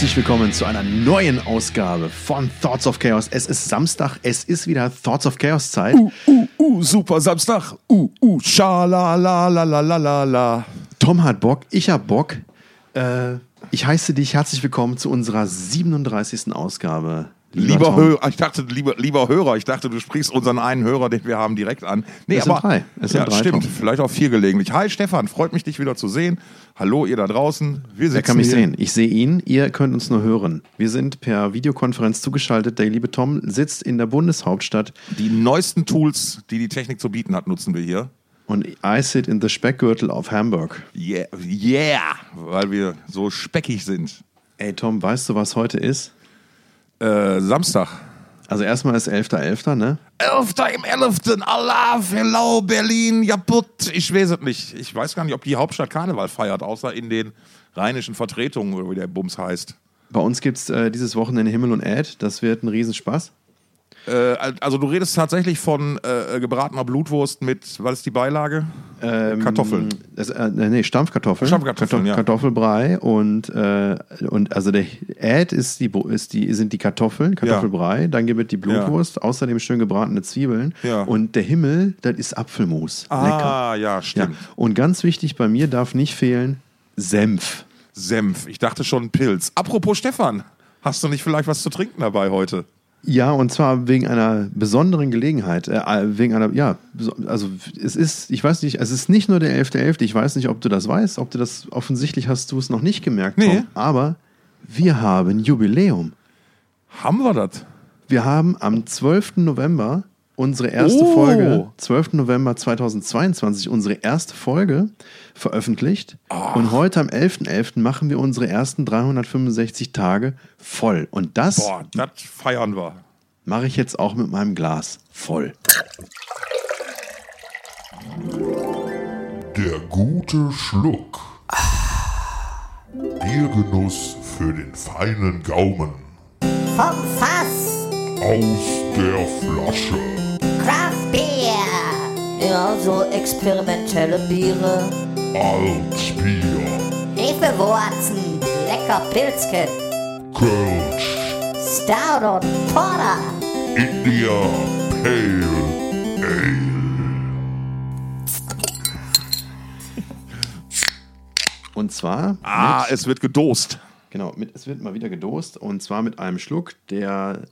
Herzlich willkommen zu einer neuen Ausgabe von Thoughts of Chaos. Es ist Samstag, es ist wieder Thoughts of Chaos Zeit. Uh, uh, uh, super Samstag. Uh, uh, schalalalalala. Tom hat Bock, ich hab Bock. Äh, ich heiße dich herzlich willkommen zu unserer 37. Ausgabe. Lieber Tom. Hörer, ich dachte, lieber, lieber Hörer, ich dachte, du sprichst unseren einen Hörer, den wir haben, direkt an. Nee, Es sind drei. Es sind ja, drei, stimmt. Tom. Vielleicht auch vier gelegentlich. Hi Stefan, freut mich, dich wieder zu sehen. Hallo, ihr da draußen. Wir sitzen Er kann mich hier. sehen. Ich sehe ihn, ihr könnt uns nur hören. Wir sind per Videokonferenz zugeschaltet. Der liebe Tom sitzt in der Bundeshauptstadt Die neuesten Tools, die die Technik zu bieten hat, nutzen wir hier. und I sit in the Speckgürtel auf Hamburg. Yeah, yeah, weil wir so speckig sind. Ey Tom, weißt du, was heute ist? Äh, Samstag. Also erstmal ist 11.11., ne? 11. im 11. Allah, hello, Berlin, Japut. Ich weiß es nicht. Ich weiß gar nicht, ob die Hauptstadt Karneval feiert, außer in den rheinischen Vertretungen, oder wie der Bums heißt. Bei uns gibt es äh, dieses Wochenende Himmel und Erd. Das wird ein Riesenspaß. Äh, also du redest tatsächlich von äh, gebratener Blutwurst mit, was ist die Beilage? Ähm, Kartoffeln. Das, äh, nee, Stampfkartoffeln. Stampfkartoffeln, ja. Kartoffelbrei und, äh, und also der Erd ist die, ist die, sind die Kartoffeln, Kartoffelbrei. Dann gibt es die Blutwurst, außerdem schön gebratene Zwiebeln. Ja. Und der Himmel, das ist Apfelmus. Lecker. Ah, ja, Ja. stimmt. Und ganz wichtig bei mir darf nicht fehlen Senf. Senf. Ich dachte schon Pilz. Apropos Stefan, hast du nicht vielleicht was zu trinken dabei heute? Ja, und zwar wegen einer besonderen Gelegenheit. Äh, äh, wegen einer, ja, also es ist, ich weiß nicht, es ist nicht nur der 11.11., ich weiß nicht, ob du das weißt, ob du das, offensichtlich hast du es noch nicht gemerkt, Nee. Tom, aber wir haben Jubiläum. Haben wir das? Wir haben am 12. November unsere erste Oh. Folge, 12. November 2022, unsere erste Folge veröffentlicht. Und heute am 11.11. machen wir unsere ersten 365 Tage voll. Und das Boah, das feiern wir. mache ich jetzt auch mit meinem Glas voll. Der gute Schluck. Biergenuss für den feinen Gaumen. Vom Fass, Aus der Flasche. Beer. Ja, so experimentelle Biere. Altbier. Hefewurzen, lecker Pilzken, Kölsch. Stout und Porter. India Pale Ale. Und zwar, Ah, mit, es wird gedost. genau, mit, es wird mal wieder gedost und zwar mit einem Schluck, der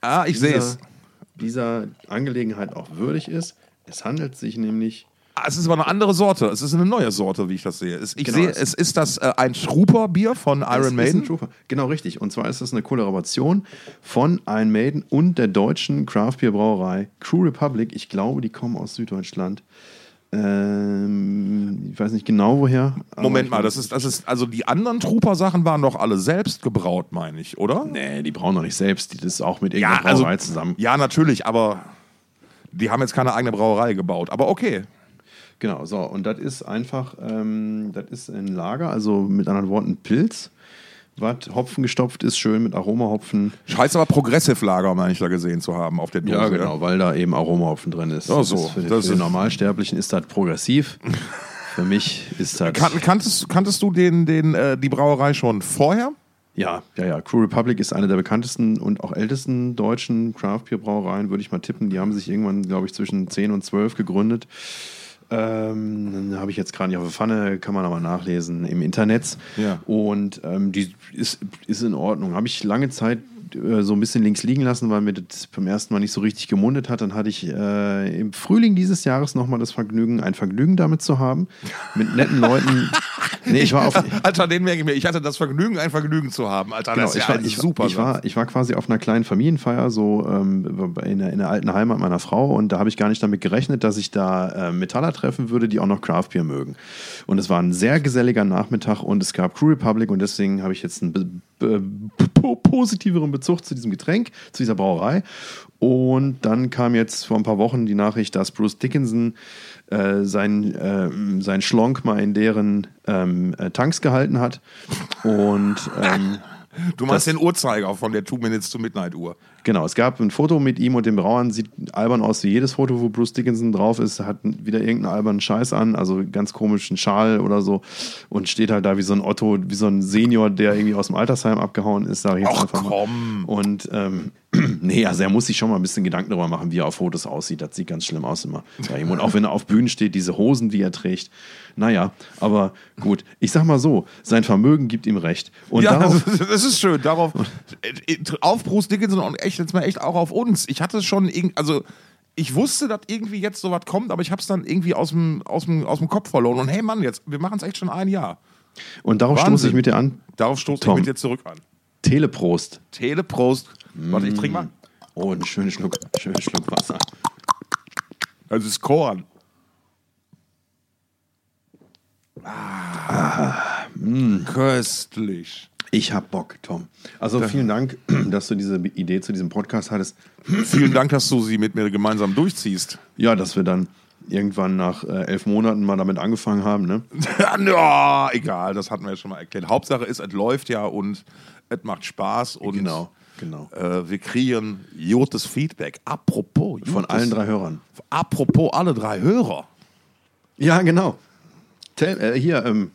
Ah, ich sehe es. Dieser Angelegenheit auch würdig ist. Es handelt sich nämlich, Ah, es ist aber eine andere Sorte. Es ist eine neue Sorte, wie ich das sehe. Es, ich Genau, sehe, es- ist das äh, ein Trooper-Bier von Iron ist ein Maiden. Genau richtig. Und zwar ist es eine Kollaboration von Iron Maiden und der deutschen Craft Beer Brauerei Crew Republic. Ich glaube, die kommen aus Süddeutschland. Ähm, ich weiß nicht genau woher. Moment mal, das ist, das ist, also die anderen Trooper-Sachen waren doch alle selbst gebraut, meine ich, oder? Nee, die brauchen doch nicht selbst. Die das ist auch mit irgendeiner also, Brauerei zusammen. ja, natürlich, aber die haben jetzt keine eigene Brauerei gebaut. Aber okay. Genau, so. Und das ist einfach, ähm, das ist ein Lager, also mit anderen Worten Pilz, was Hopfen gestopft ist, schön mit Aromahopfen. Scheiß aber Progressive Lager, meine ich da gesehen zu haben auf der Dose. Ja, genau, weil da eben Aromahopfen drin ist. Ach Das so, ist für, den- das für den ist- Normalsterblichen ist das progressiv. für mich ist das. Kan kanntest, kanntest du den, den, äh, die Brauerei schon vorher? Ja, ja, ja. Crew Republic ist eine der bekanntesten und auch ältesten deutschen Craft Beer Brauereien, würde ich mal tippen. Die haben sich irgendwann, glaube ich, zwischen 10 und 12 gegründet. Ähm, habe ich jetzt gerade nicht auf der Pfanne, kann man aber nachlesen im Internet. Ja. Und ähm, die ist, ist in Ordnung. Habe ich lange Zeit so ein bisschen links liegen lassen, weil mir das beim ersten Mal nicht so richtig gemundet hat. Dann hatte ich äh, im Frühling dieses Jahres nochmal das Vergnügen, ein Vergnügen damit zu haben. Mit netten Leuten. Nee, ich war auf. Alter, den merke ich mir. Ich hatte das Vergnügen, ein Vergnügen zu haben. Alter, Genau, das ist ich, ja war, ein ich, super ich, war, ich war quasi auf einer kleinen Familienfeier, so ähm, in, der, in der alten Heimat meiner Frau, und da habe ich gar nicht damit gerechnet, dass ich da äh, Metaller treffen würde, die auch noch Craft Beer mögen. Und es war ein sehr geselliger Nachmittag und es gab Crew Republic und deswegen habe ich jetzt einen po positiveren Bezug zu diesem Getränk, zu dieser Brauerei. Und dann kam jetzt vor ein paar Wochen die Nachricht, dass Bruce Dickinson äh, sein, äh, sein Schlonk mal in deren ähm, äh, Tanks gehalten hat. Und ähm, Du meinst den Uhrzeiger von der Two Minutes to Midnight Uhr. Genau, es gab ein Foto mit ihm und dem Brauern, sieht albern aus wie jedes Foto, wo Bruce Dickinson drauf ist, hat wieder irgendeinen albernen Scheiß an, also ganz komischen Schal oder so und steht halt da wie so ein Otto, wie so ein Senior, der irgendwie aus dem Altersheim abgehauen ist, sag ich jetzt Ach, einfach mal. komm. Und ähm, nee, also er muss sich schon mal ein bisschen Gedanken darüber machen, wie er auf Fotos aussieht. Das sieht ganz schlimm aus immer. bei ihm. Und auch wenn er auf Bühnen steht, diese Hosen, die er trägt. Naja, aber gut. Ich sag mal so, sein Vermögen gibt ihm recht. Und ja, darauf, das ist schön. Darauf, äh, auf Bruce Dickinson und echt, jetzt mal echt auch auf uns. Ich hatte schon, also ich wusste, dass irgendwie jetzt sowas kommt, aber ich habe es dann irgendwie aus dem, aus, dem, aus dem Kopf verloren. Und hey Mann, jetzt, wir machen es echt schon ein Jahr. und darauf stoße Wahnsinn. ich mit dir an. Darauf stoße ich Tom. mit dir zurück an. Teleprost. Teleprost. Warte, ich trinke mal. Oh, einen schönen Schluck, schönen Schluck Wasser. Das ist Korn. Ah, köstlich. Ich hab Bock, Tom. Also vielen Dank, dass du diese Idee zu diesem Podcast hattest. Vielen Dank, dass du sie mit mir gemeinsam durchziehst. Ja, dass wir dann irgendwann nach äh, elf Monaten mal damit angefangen haben, ne? ja, egal, das hatten wir ja schon mal erklärt. Hauptsache ist, es läuft ja und es macht Spaß und Genau, genau. Äh, wir kriegen gutes Feedback. Apropos, Von gutes- allen drei Hörern. Apropos alle drei Hörer. Ja, genau. Tell, äh, hier, ähm,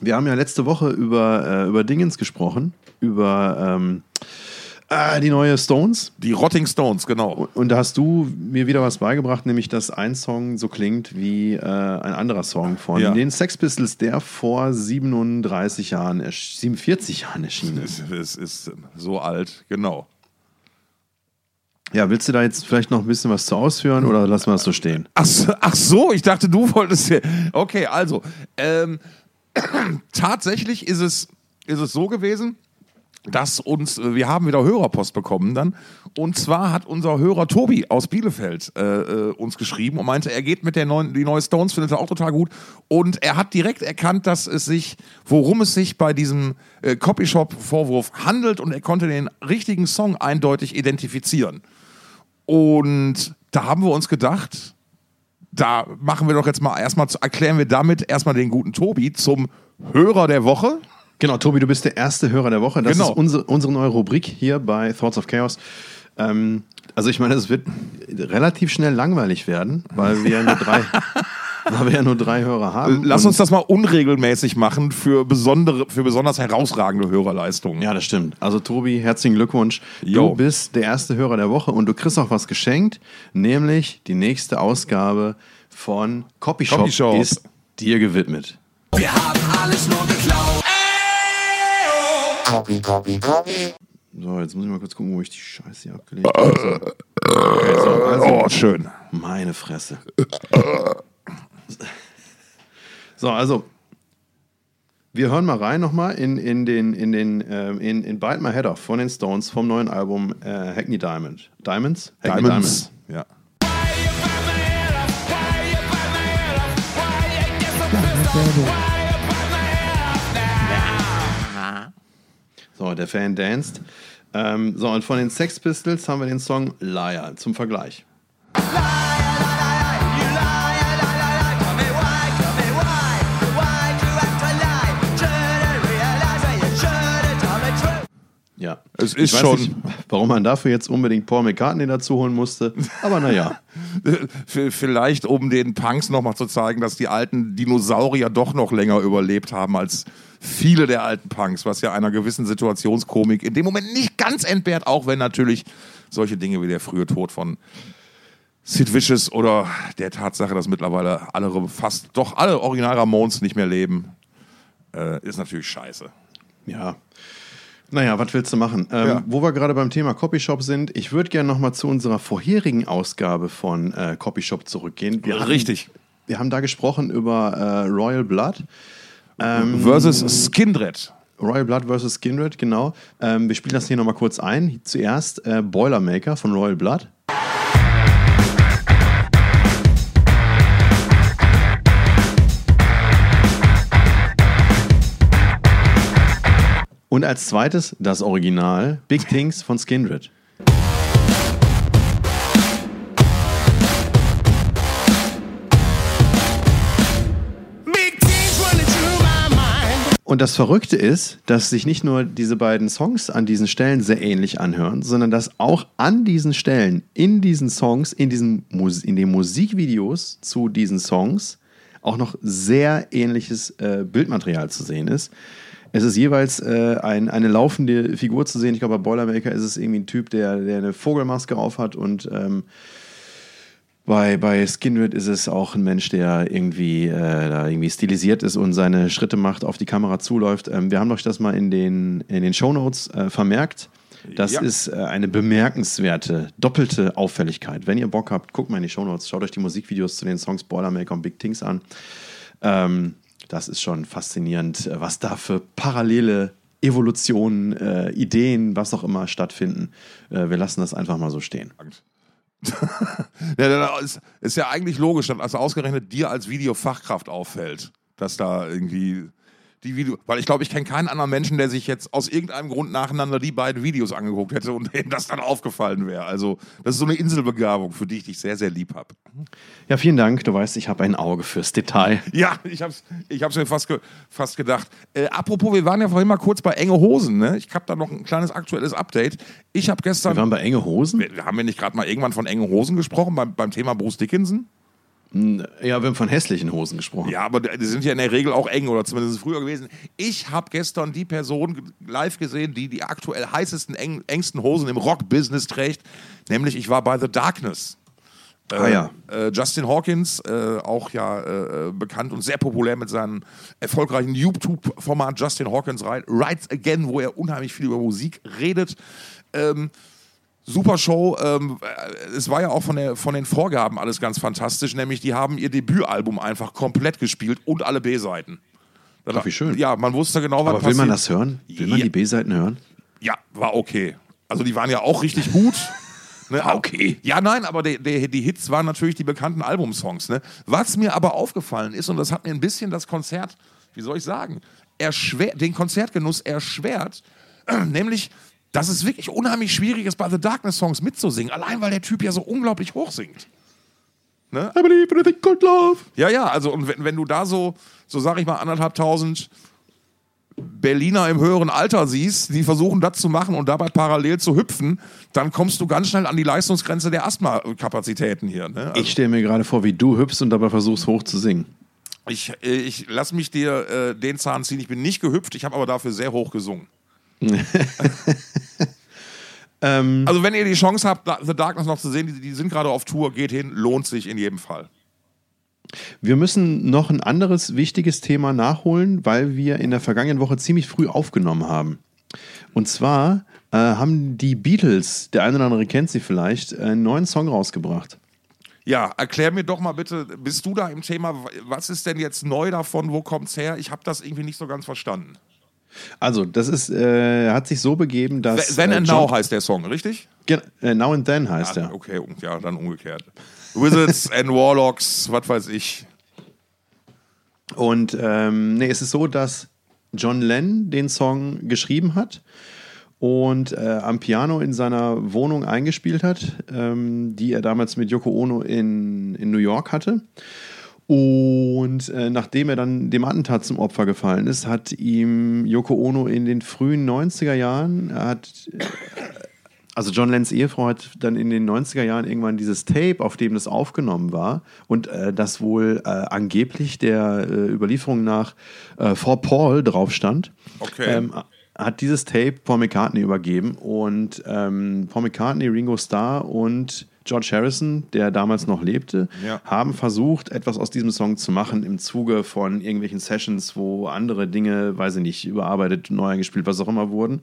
wir haben ja letzte Woche über, äh, über Dingens gesprochen, über ähm, äh, die neue Stones. Die Rotting Stones, genau. Und da hast du mir wieder was beigebracht, nämlich dass ein Song so klingt wie äh, ein anderer Song von Ja. den Sex Pistols, der vor 37 Jahren, ersch- 47 Jahren erschienen ist. Es ist so alt, genau. Ja, willst du da jetzt vielleicht noch ein bisschen was zu ausführen oder lassen wir das so stehen? Ach, so- ach so, ich dachte, du wolltest. Okay, also. Ähm, tatsächlich ist es, ist es so gewesen, dass uns, äh, wir haben wieder Hörerpost bekommen dann. Und zwar hat unser Hörer Tobi aus Bielefeld äh, äh, uns geschrieben und meinte, er geht mit der neuen, die neue Stones, findet er auch total gut. Und er hat direkt erkannt, dass es sich, worum es sich bei diesem äh, Copyshop-Vorwurf handelt und er konnte den richtigen Song eindeutig identifizieren. Und da haben wir uns gedacht, da machen wir doch jetzt mal erstmal, erklären wir damit erstmal den guten Tobi zum Hörer der Woche. Genau, Tobi, du bist der erste Hörer der Woche. Das Genau. ist unsere, unsere neue Rubrik hier bei Thoughts of Chaos. Ähm, also ich meine, es wird relativ schnell langweilig werden, weil wir nur drei, weil wir ja nur drei Hörer haben. Lass Und- uns das mal unregelmäßig machen für besondere, für besonders herausragende Hörerleistungen. Ja, das stimmt. Also Tobi, herzlichen Glückwunsch. Jo. Du bist der erste Hörer der Woche und du kriegst auch was geschenkt, nämlich die nächste Ausgabe von Copyshop, Copyshop. ist dir gewidmet. Wir haben alles nur geklaut. So, jetzt muss ich mal kurz gucken, wo ich die Scheiße hier abgelegt habe. So. Okay, so, also, Oh, schön. meine Fresse. So, also wir hören mal rein nochmal in, in den in den ähm, in, in Bite My Head Off von den Stones vom neuen Album äh, Hackney Diamond. Diamonds? Hackney Diamonds. Ja. So, der Fan danced. Ähm, so, und von den Sex Pistols haben wir den Song Liar zum Vergleich. Ja. Es Ich ist weiß schon- Nicht, warum man dafür jetzt unbedingt Paul McCartney dazu holen musste. Aber naja. Vielleicht, um den Punks nochmal zu zeigen, dass die alten Dinosaurier doch noch länger überlebt haben als viele der alten Punks, was ja einer gewissen Situationskomik in dem Moment nicht ganz entbehrt, auch wenn natürlich solche Dinge wie der frühe Tod von Sid Vicious oder der Tatsache, dass mittlerweile alle fast doch alle Original Ramones nicht mehr leben, äh, ist natürlich scheiße. Ja. Naja, was willst du machen? Ähm, Ja. Wo wir gerade beim Thema Copyshop sind, ich würde gerne nochmal zu unserer vorherigen Ausgabe von äh, Copyshop zurückgehen. Wir Richtig. Wir haben da gesprochen über äh, Royal Blood. Versus Skindred. Royal Blood vs. Kindred, genau. Ähm, wir spielen das hier nochmal kurz ein. Zuerst äh, Boilermaker von Royal Blood. Und als zweites das Original Big Things von Skindred. Und das Verrückte ist, dass sich nicht nur diese beiden Songs an diesen Stellen sehr ähnlich anhören, sondern dass auch an diesen Stellen, in diesen Songs, in, diesen Mus in den Musikvideos zu diesen Songs auch noch sehr ähnliches äh, Bildmaterial zu sehen ist. Es ist jeweils äh, ein, eine laufende Figur zu sehen. Ich glaube, bei Boilermaker ist es irgendwie ein Typ, der, der eine Vogelmaske auf hat und ähm, bei, bei Skinred ist es auch ein Mensch, der irgendwie, äh, da irgendwie stilisiert ist und seine Schritte macht, auf die Kamera zuläuft. Ähm, wir haben euch das mal in den, in den Shownotes äh, vermerkt. Das Ja. ist äh, eine bemerkenswerte, doppelte Auffälligkeit. Wenn ihr Bock habt, guckt mal in die Shownotes, schaut euch die Musikvideos zu den Songs Boilermaker und Big Things an. Ähm, das ist schon faszinierend, äh, was da für parallele Evolutionen, äh, Ideen, was auch immer stattfinden. Äh, wir lassen das einfach mal so stehen. Ja, ist, ist ja eigentlich logisch, dass also ausgerechnet dir als Videofachkraft auffällt, dass da irgendwie die Video, weil ich glaube, ich kenne keinen anderen Menschen, der sich jetzt aus irgendeinem Grund nacheinander die beiden Videos angeguckt hätte und dem das dann aufgefallen wäre. Also, das ist so eine Inselbegabung, für die ich dich sehr, sehr lieb habe. Ja, vielen Dank. Du weißt, ich habe ein Auge fürs Detail. Ja, ich hab's, ich hab's mir fast, ge fast gedacht. Äh, apropos, wir waren ja vorhin mal kurz bei enge Hosen, ne? Ich habe da noch ein kleines aktuelles Update. Ich habe gestern. Wir waren bei enge Hosen. wir, haben wir nicht gerade mal irgendwann von enge Hosen gesprochen beim, beim Thema Bruce Dickinson? Ja, wir haben von hässlichen Hosen gesprochen. Ja, aber die sind ja in der Regel auch eng oder zumindest früher gewesen. Ich habe gestern die Person live gesehen, die die aktuell heißesten, eng, engsten Hosen im Rock-Business trägt. Nämlich, ich war bei The Darkness. Ah ja. Äh, Justin Hawkins, äh, auch ja äh, äh, bekannt und sehr populär mit seinem erfolgreichen YouTube-Format Justin Hawkins Ri- Rides Again, wo er unheimlich viel über Musik redet. Ähm, super Show. Ähm, äh, es war ja auch von, der, von den Vorgaben alles ganz fantastisch, nämlich die haben ihr Debütalbum einfach komplett gespielt und alle B-Seiten. Ach, wie schön. Ja, man wusste genau, was Aber will man das hören? Will man Ja. die B-Seiten hören? Ja, war okay. Also die waren ja auch richtig gut. Ne? War okay. Ja, nein, aber die, die, die Hits waren natürlich die bekannten Albumsongs. Ne? Was mir aber aufgefallen ist, und das hat mir ein bisschen das Konzert, wie soll ich sagen, erschwer, den Konzertgenuss erschwert, nämlich, dass es wirklich unheimlich schwierig ist, bei The Darkness Songs mitzusingen, allein weil der Typ ja so unglaublich hoch singt. Ne? I believe in a thing called love. Ja, ja, also und wenn, wenn du da so, so sag ich mal, anderthalbtausend Berliner im höheren Alter siehst, die versuchen das zu machen und dabei parallel zu hüpfen, dann kommst du ganz schnell an die Leistungsgrenze der Asthma-Kapazitäten hier. Ne? Also Ich stelle mir gerade vor, wie du hüpfst und dabei versuchst hoch zu singen. ich, ich lass mich dir äh, den Zahn ziehen. Ich bin nicht gehüpft, ich habe aber dafür sehr hoch gesungen. Ähm, Also wenn ihr die Chance habt, The Darkness noch zu sehen, die, die sind gerade auf Tour, geht hin, lohnt sich in jedem Fall. Wir müssen noch ein anderes wichtiges Thema nachholen, weil wir in der vergangenen Woche ziemlich früh aufgenommen haben. Und zwar äh, haben die Beatles, der eine oder andere kennt sie vielleicht, einen neuen Song rausgebracht. Ja, erklär mir doch mal bitte, bist du da im Thema, was ist denn jetzt neu davon, wo kommt's her? Ich habe das irgendwie nicht so ganz verstanden. Also, das ist, äh, hat sich so begeben, dass. Then äh, and John- Now heißt der Song, richtig? Gen- äh, Now and Then heißt Ah, er. Okay, ja, dann umgekehrt. Wizards and Warlocks, was weiß ich. Und ähm, nee, es ist so, dass John Lennon den Song geschrieben hat und äh, am Piano in seiner Wohnung eingespielt hat, ähm, die er damals mit Yoko Ono in, in New York hatte. Und äh, nachdem er dann dem Attentat zum Opfer gefallen ist, hat ihm Yoko Ono in den frühen 90er Jahren, hat also John Lennons Ehefrau hat dann in den 90er Jahren irgendwann dieses Tape, auf dem das aufgenommen war und äh, das wohl äh, angeblich der äh, Überlieferung nach äh, vor Paul drauf stand. Okay. Ähm, hat dieses Tape Paul McCartney übergeben und ähm, Paul McCartney, Ringo Starr und George Harrison, der damals noch lebte, Ja. haben versucht, etwas aus diesem Song zu machen im Zuge von irgendwelchen Sessions, wo andere Dinge, weiß ich nicht, überarbeitet, neu eingespielt, was auch immer wurden.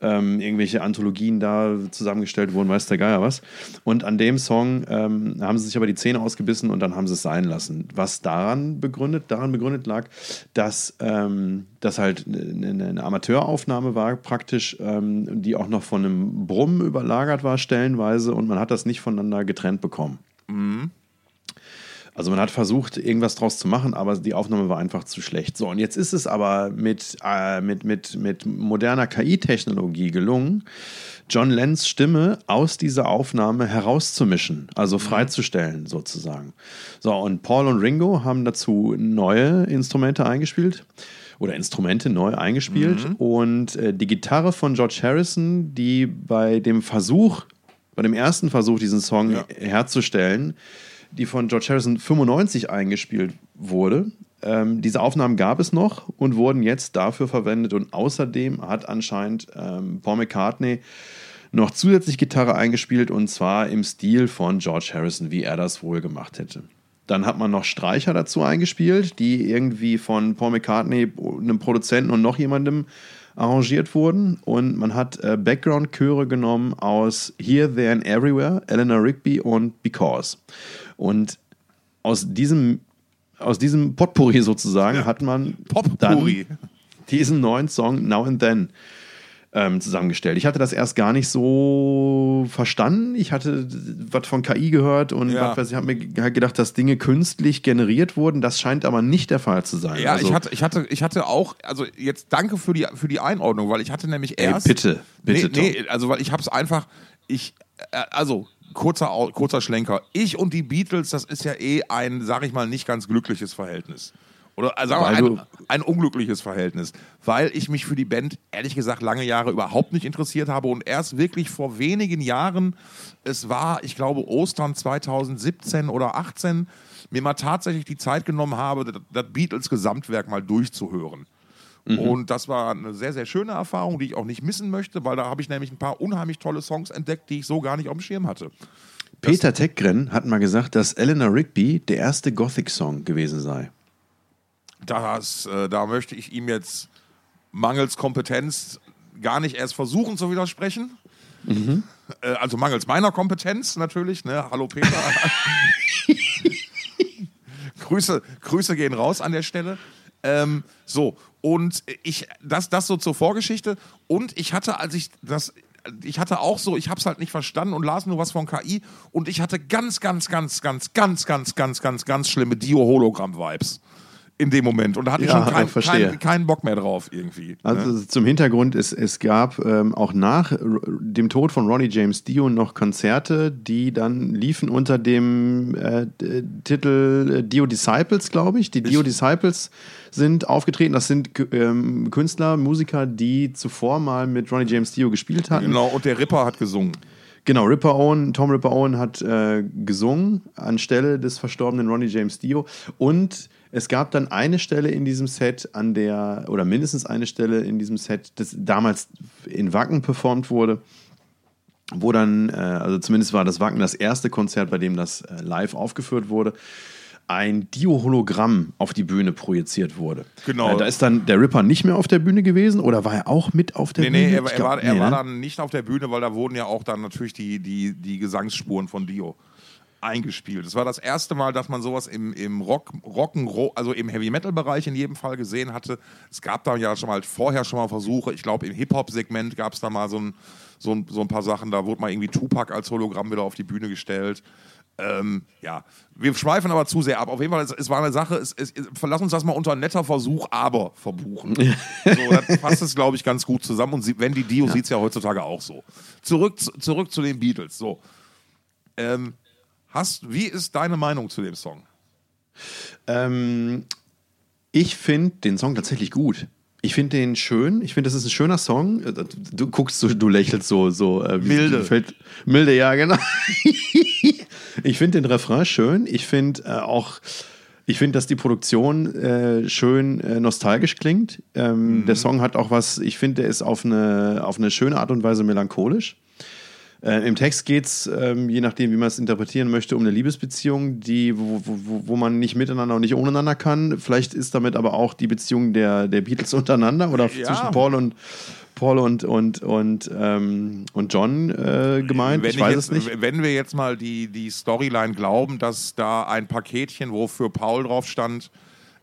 Ähm, irgendwelche Anthologien da zusammengestellt wurden, weiß der Geier was. Und an dem Song ähm, haben sie sich aber die Zähne ausgebissen und dann haben sie es sein lassen. Was daran begründet, daran begründet lag, dass ähm, das halt eine, eine Amateuraufnahme war, praktisch, ähm, die auch noch von einem Brummen überlagert war, stellenweise, und man hat das nicht voneinander getrennt bekommen. Also man hat versucht, irgendwas draus zu machen, aber die Aufnahme war einfach zu schlecht. So, und jetzt ist es aber mit, äh, mit, mit, mit moderner KI-Technologie gelungen, John Lenns Stimme aus dieser Aufnahme herauszumischen, also freizustellen sozusagen. So, und Paul und Ringo haben dazu neue Instrumente eingespielt. oder Instrumente neu eingespielt. Und äh, die Gitarre von George Harrison, die bei dem Versuch, bei dem ersten Versuch, diesen Song Ja. herzustellen, die von George Harrison 95 eingespielt wurde. Ähm, diese Aufnahmen gab es noch und wurden jetzt dafür verwendet. Und außerdem hat anscheinend ähm, Paul McCartney noch zusätzlich Gitarre eingespielt und zwar im Stil von George Harrison, wie er das wohl gemacht hätte. Dann hat man noch Streicher dazu eingespielt, die irgendwie von Paul McCartney, einem Produzenten und noch jemandem arrangiert wurden. Und man hat äh, Background-Chöre genommen aus Here, There and Everywhere, Eleanor Rigby und Because. Und aus diesem, aus diesem Potpourri sozusagen hat man Potpourri. dann diesen neuen Song Now and Then ähm, zusammengestellt. Ich hatte das erst gar nicht so verstanden. Ich hatte was von KI gehört und Ja. was ich, habe mir ge- gedacht, dass Dinge künstlich generiert wurden. Das scheint aber nicht der Fall zu sein. Ja, also, ich, hatte, ich, hatte, ich hatte auch, also jetzt danke für die, für die Einordnung, weil ich hatte nämlich Ey, erst. bitte, bitte, Nee, nee also weil ich habe es einfach, ich, äh, also kurzer, kurzer Schlenker. Ich und die Beatles, das ist ja eh ein, sag ich mal, nicht ganz glückliches Verhältnis. Oder sagen wir Weil mal, du- ein, ein unglückliches Verhältnis. Weil ich mich für die Band, ehrlich gesagt, lange Jahre überhaupt nicht interessiert habe und erst wirklich vor wenigen Jahren, es war, ich glaube, Ostern 2017 oder 18, mir mal tatsächlich die Zeit genommen habe, das, das Beatles-Gesamtwerk mal durchzuhören. Und das war eine sehr, sehr schöne Erfahrung, die ich auch nicht missen möchte, weil da habe ich nämlich ein paar unheimlich tolle Songs entdeckt, die ich so gar nicht auf dem Schirm hatte. Peter Teckgren hat mal gesagt, dass Eleanor Rigby der erste Gothic-Song gewesen sei. Das, äh, da möchte ich ihm jetzt mangels Kompetenz gar nicht erst versuchen zu widersprechen. Äh, also mangels meiner Kompetenz natürlich. Ne? Hallo Peter. Grüße, Grüße gehen raus an der Stelle. Ähm, so, und ich, das, das so zur Vorgeschichte. Und ich hatte, als ich das, ich hatte auch so, ich habe es halt nicht verstanden und las nur was von KI und ich hatte ganz, ganz, ganz, ganz, ganz, ganz, ganz, ganz, ganz schlimme Dio-Hologramm-Vibes in dem Moment. Und da hatte ich Ja, schon kein, kein, keinen Bock mehr drauf irgendwie. Also ne? zum Hintergrund, es, es gab ähm, auch nach dem Tod von Ronnie James Dio noch Konzerte, die dann liefen unter dem äh, Titel äh, Dio Disciples, glaube ich. Die Dio Disciples sind aufgetreten. Das sind ähm, Künstler, Musiker, die zuvor mal mit Ronnie James Dio gespielt hatten. Genau, und der Ripper hat gesungen. Genau, Ripper Owen, Tom Ripper Owen hat äh, gesungen anstelle des verstorbenen Ronnie James Dio. Und es gab dann eine Stelle in diesem Set, an der, oder mindestens eine Stelle in diesem Set, das damals in Wacken performt wurde, wo dann, äh, also zumindest war das Wacken das erste Konzert, bei dem das äh, live aufgeführt wurde, ein Dio-Hologramm auf die Bühne projiziert wurde. Genau. Da ist dann der Ripper nicht mehr auf der Bühne gewesen oder war er auch mit auf der Nee, Bühne? nee, er, Ich er, glaub, war, er nee, war ne? dann nicht auf der Bühne, weil da wurden ja auch dann natürlich die, die, die Gesangsspuren von Dio eingespielt. Es war das erste Mal, dass man sowas im, im Rock, Rock'n'Roll, also im Heavy-Metal-Bereich in jedem Fall gesehen hatte. Es gab da ja schon mal vorher schon mal Versuche. Ich glaube, im Hip-Hop-Segment gab es da mal so ein, so, ein, so ein paar Sachen. Da wurde mal irgendwie Tupac als Hologramm wieder auf die Bühne gestellt. Ähm, ja, wir schweifen aber zu sehr ab. Auf jeden Fall, es, es war eine Sache, es, es, lass uns das mal unter netter Versuch, aber verbuchen. so, das passt es, glaube ich, ganz gut zusammen. Und sie, wenn die Dio sieht es ja heutzutage auch so. Zurück, zu- zurück zu den Beatles. So. Ähm, hast, wie ist deine Meinung zu dem Song? Ähm, ich finde den Song tatsächlich gut. Ich finde den schön. Ich finde, das ist ein schöner Song. Äh, Du guckst so, du lächelst so, so äh, Milde. Fällt, milde, ja, genau. ich finde den Refrain schön. Ich finde äh, auch, ich finde, dass die Produktion äh, schön äh, nostalgisch klingt. Ähm, Der Song hat auch was, ich finde, der ist auf eine, auf eine schöne Art und Weise melancholisch. Äh, Im Text geht es, ähm, je nachdem, wie man es interpretieren möchte, um eine Liebesbeziehung, die, wo, wo, wo- wo man nicht miteinander und nicht ohneinander kann. Vielleicht ist damit aber auch die Beziehung der, der Beatles untereinander oder Ja. zwischen Paul und Paul und, und, und, ähm, und John äh, gemeint. Wenn, ich weiß jetzt, es nicht. wenn wir jetzt mal die, die Storyline glauben, dass da ein Paketchen, wo für Paul drauf stand,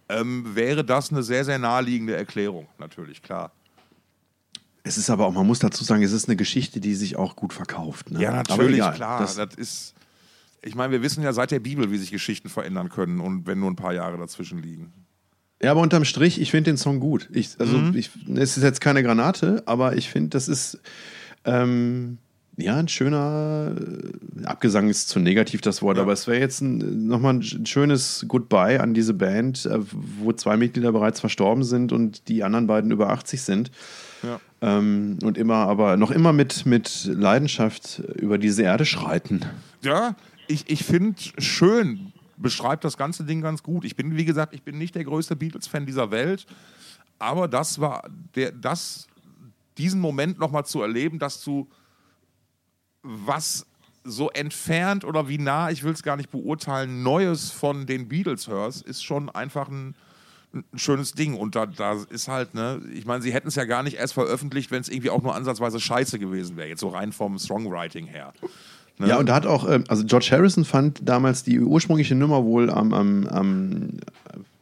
ähm, wäre das eine sehr, sehr naheliegende Erklärung, natürlich, klar. Es ist aber auch, man muss dazu sagen, es ist eine Geschichte, die sich auch gut verkauft. Ne? Ja, natürlich, egal, klar. Das, Das, ist. Ich meine, wir wissen ja seit der Bibel, wie sich Geschichten verändern können und wenn nur ein paar Jahre dazwischen liegen. Ja, aber unterm Strich, ich finde den Song gut. Ich, also, Mhm. ich, es ist jetzt keine Granate, aber ich finde, das ist. Ähm, Ja, ein schöner äh, Abgesang ist zu negativ das Wort, Ja. aber es wäre jetzt ein, nochmal ein sch- schönes Goodbye an diese Band, äh, wo zwei Mitglieder bereits verstorben sind und die anderen beiden über 80 sind. Ja. Ähm, und immer, aber noch immer mit, mit Leidenschaft über diese Erde schreiten. Ja, ich, ich finde schön, beschreibt das ganze Ding ganz gut. Ich bin, wie gesagt, ich bin nicht der größte Beatles-Fan dieser Welt, aber das war der, das, diesen Moment nochmal zu erleben, dass du was so entfernt oder wie nah, ich will es gar nicht beurteilen, Neues von den Beatles hörst, ist schon einfach ein, ein schönes Ding. Und da, da ist halt, ne, ich meine, sie hätten es ja gar nicht erst veröffentlicht, wenn es irgendwie auch nur ansatzweise scheiße gewesen wäre, jetzt so rein vom Songwriting her. Ne? Ja, und da hat auch, ähm, also George Harrison fand damals die ursprüngliche Nummer wohl am, am, am,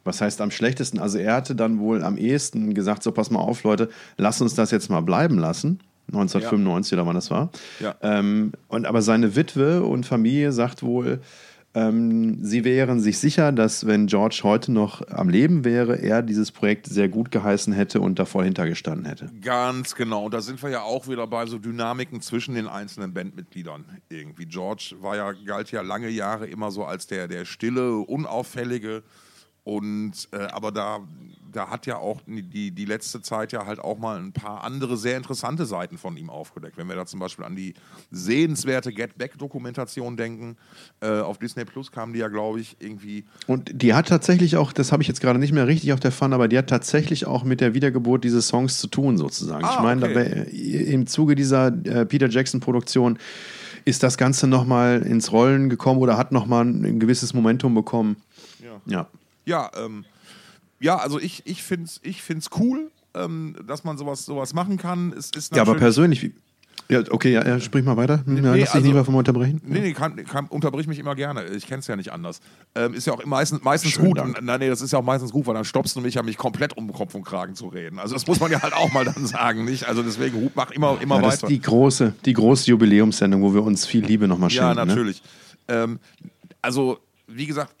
was heißt am schlechtesten. Also er hatte dann wohl am ehesten gesagt, so pass mal auf, Leute, lass uns das jetzt mal bleiben lassen. 1995 oder wann das war. Ja. Ähm, und aber seine Witwe und Familie sagt wohl, sie wären sich sicher, dass wenn George heute noch am Leben wäre, er dieses Projekt sehr gut geheißen hätte und da voll hintergestanden hätte. Ganz genau. Und da sind wir ja auch wieder bei so Dynamiken zwischen den einzelnen Bandmitgliedern. Irgendwie. George war ja, galt ja lange Jahre immer so als der, der stille, unauffällige. Und äh, aber da, da hat ja auch die, die letzte Zeit ja halt auch mal ein paar andere sehr interessante Seiten von ihm aufgedeckt. Wenn wir da zum Beispiel an die sehenswerte Get Back-Dokumentation denken, äh, auf Disney Plus kam die ja, glaube ich, irgendwie Und die hat tatsächlich auch, das habe ich jetzt gerade nicht mehr richtig auf der Pfanne, aber die hat tatsächlich auch mit der Wiedergeburt dieses Songs zu tun, sozusagen. Ah, ich meine, okay. im Zuge dieser äh, Peter Jackson-Produktion ist das Ganze nochmal ins Rollen gekommen oder hat nochmal ein, ein gewisses Momentum bekommen. Ja. Ja, ähm, ja, also ich, ich finde es ich find's cool, ähm, dass man sowas, sowas machen kann. Es ist Ja, aber persönlich, wie- ja, okay, ja, ja, sprich mal weiter. Hm, ja, nee, lass dich also- mal vom unterbrechen. Nee, nee, kann, kann, unterbrich mich immer gerne. Ich kenne es ja nicht anders. Ähm, ist ja auch meistens, meistens Schönen gut. Und, nein, nee, das ist ja auch meistens gut, weil dann stoppst du mich ja, mich komplett um Kopf und Kragen zu reden. Also das muss man ja halt auch mal dann sagen, nicht? Also deswegen mach immer, immer Ja, das ist weiter. die große, die große Jubiläumssendung, wo wir uns viel Liebe nochmal Ja, schenken. Ne? natürlich. Ähm, also, wie gesagt,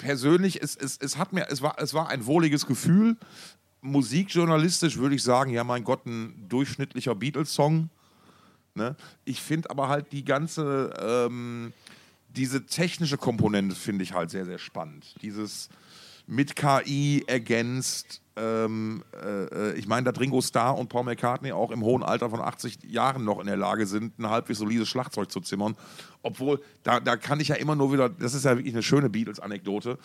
persönlich, es, es, es hat mir, es war, es war ein wohliges Gefühl. Musikjournalistisch würde ich sagen, ja, mein Gott, ein durchschnittlicher Beatles-Song. Ne? Ich finde aber halt die ganze, ähm, diese technische Komponente finde ich halt sehr, sehr spannend. Dieses mit KI ergänzt. Ähm, äh, äh, ich meine, dass Ringo Starr und Paul McCartney auch im hohen Alter von 80 Jahren noch in der Lage sind, ein halbwegs solides Schlagzeug zu zimmern. Obwohl, da, da kann ich ja immer nur wieder, das ist ja wirklich eine schöne Beatles-Anekdote.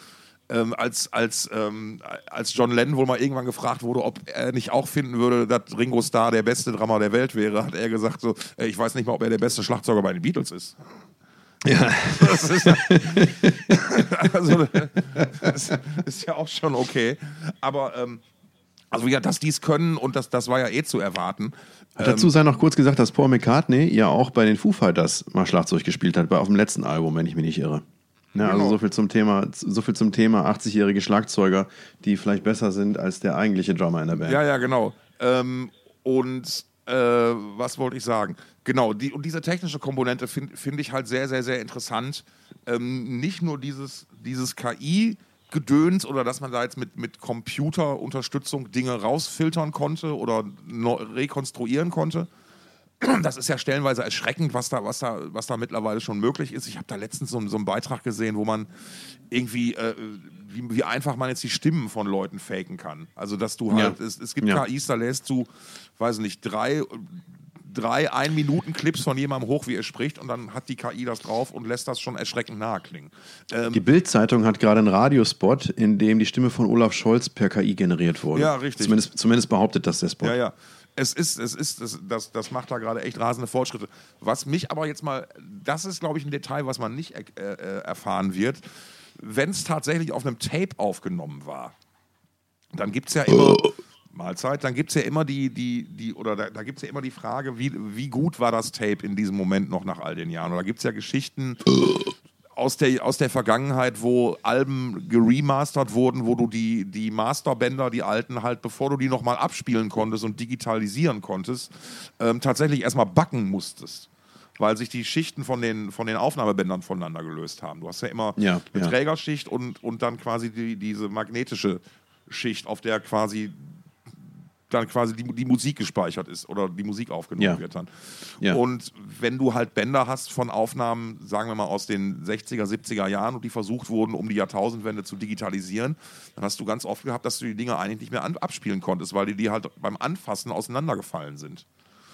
Ähm, als, als, ähm, als John Lennon wohl mal irgendwann gefragt wurde, ob er nicht auch finden würde, dass Ringo Starr der beste Drummer der Welt wäre, hat er gesagt so, äh, ich weiß nicht mal, ob er der beste Schlagzeuger bei den Beatles ist. Ja. Das ist, also, das ist ja auch schon okay. Aber ähm, also ja, dass die es können und das, das war ja eh zu erwarten. Ähm, Dazu sei noch kurz gesagt, dass Paul McCartney ja auch bei den Foo Fighters mal Schlagzeug gespielt hat, bei auf dem letzten Album, wenn ich mich nicht irre. Ja, also Genau. so viel zum Thema, so viel zum Thema 80-jährige Schlagzeuger, die vielleicht besser sind als der eigentliche Drummer in der Band. Ja, ja, genau. Ähm, und äh, was wollte ich sagen? Genau, die, und diese technische Komponente finde find ich halt sehr, sehr, sehr interessant. Ähm, nicht nur dieses, dieses KI-Gedöns oder dass man da jetzt mit, mit Computerunterstützung Dinge rausfiltern konnte oder rekonstruieren konnte. Das ist ja stellenweise erschreckend, was da, was da, was da mittlerweile schon möglich ist. Ich habe da letztens so, so einen Beitrag gesehen, wo man irgendwie, äh, wie, wie einfach man jetzt die Stimmen von Leuten faken kann. Also, dass du halt, Ja. es, es gibt Ja. KIs, da lässt du, weiß nicht, drei, drei Ein-Minuten-Clips von jemandem hoch, wie er spricht, und dann hat die KI das drauf und lässt das schon erschreckend nahe klingen. Ähm, Die Bild-Zeitung hat gerade einen Radiospot, in dem die Stimme von Olaf Scholz per KI generiert wurde. Ja, richtig. Zumindest, zumindest behauptet das der Spot. Ja, ja. Es ist, es ist, es, das, das macht da gerade echt rasende Fortschritte. Was mich aber jetzt mal, das ist, glaube ich, ein Detail, was man nicht er, äh, erfahren wird. Wenn es tatsächlich auf einem Tape aufgenommen war, dann gibt es ja immer. Mahlzeit, dann gibt es ja immer die, die, die, oder da, da gibt es ja immer die Frage, wie, wie gut war das Tape in diesem Moment noch nach all den Jahren? Oder gibt es ja Geschichten aus der, aus der Vergangenheit, wo Alben geremastert wurden, wo du die, die Masterbänder, die alten, halt, bevor du die nochmal abspielen konntest und digitalisieren konntest, ähm, tatsächlich erstmal backen musstest. Weil sich die Schichten von den, von den Aufnahmebändern voneinander gelöst haben. Du hast ja immer Ja, eine ja. Trägerschicht und, und dann quasi die, diese magnetische Schicht, auf der quasi dann quasi die, die Musik gespeichert ist oder die Musik aufgenommen Ja. wird dann. Ja. Und wenn du halt Bänder hast von Aufnahmen, sagen wir mal aus den 60er, 70er Jahren und die versucht wurden, um die Jahrtausendwende zu digitalisieren, dann hast du ganz oft gehabt, dass du die Dinge eigentlich nicht mehr abspielen konntest, weil die, die halt beim Anfassen auseinandergefallen sind.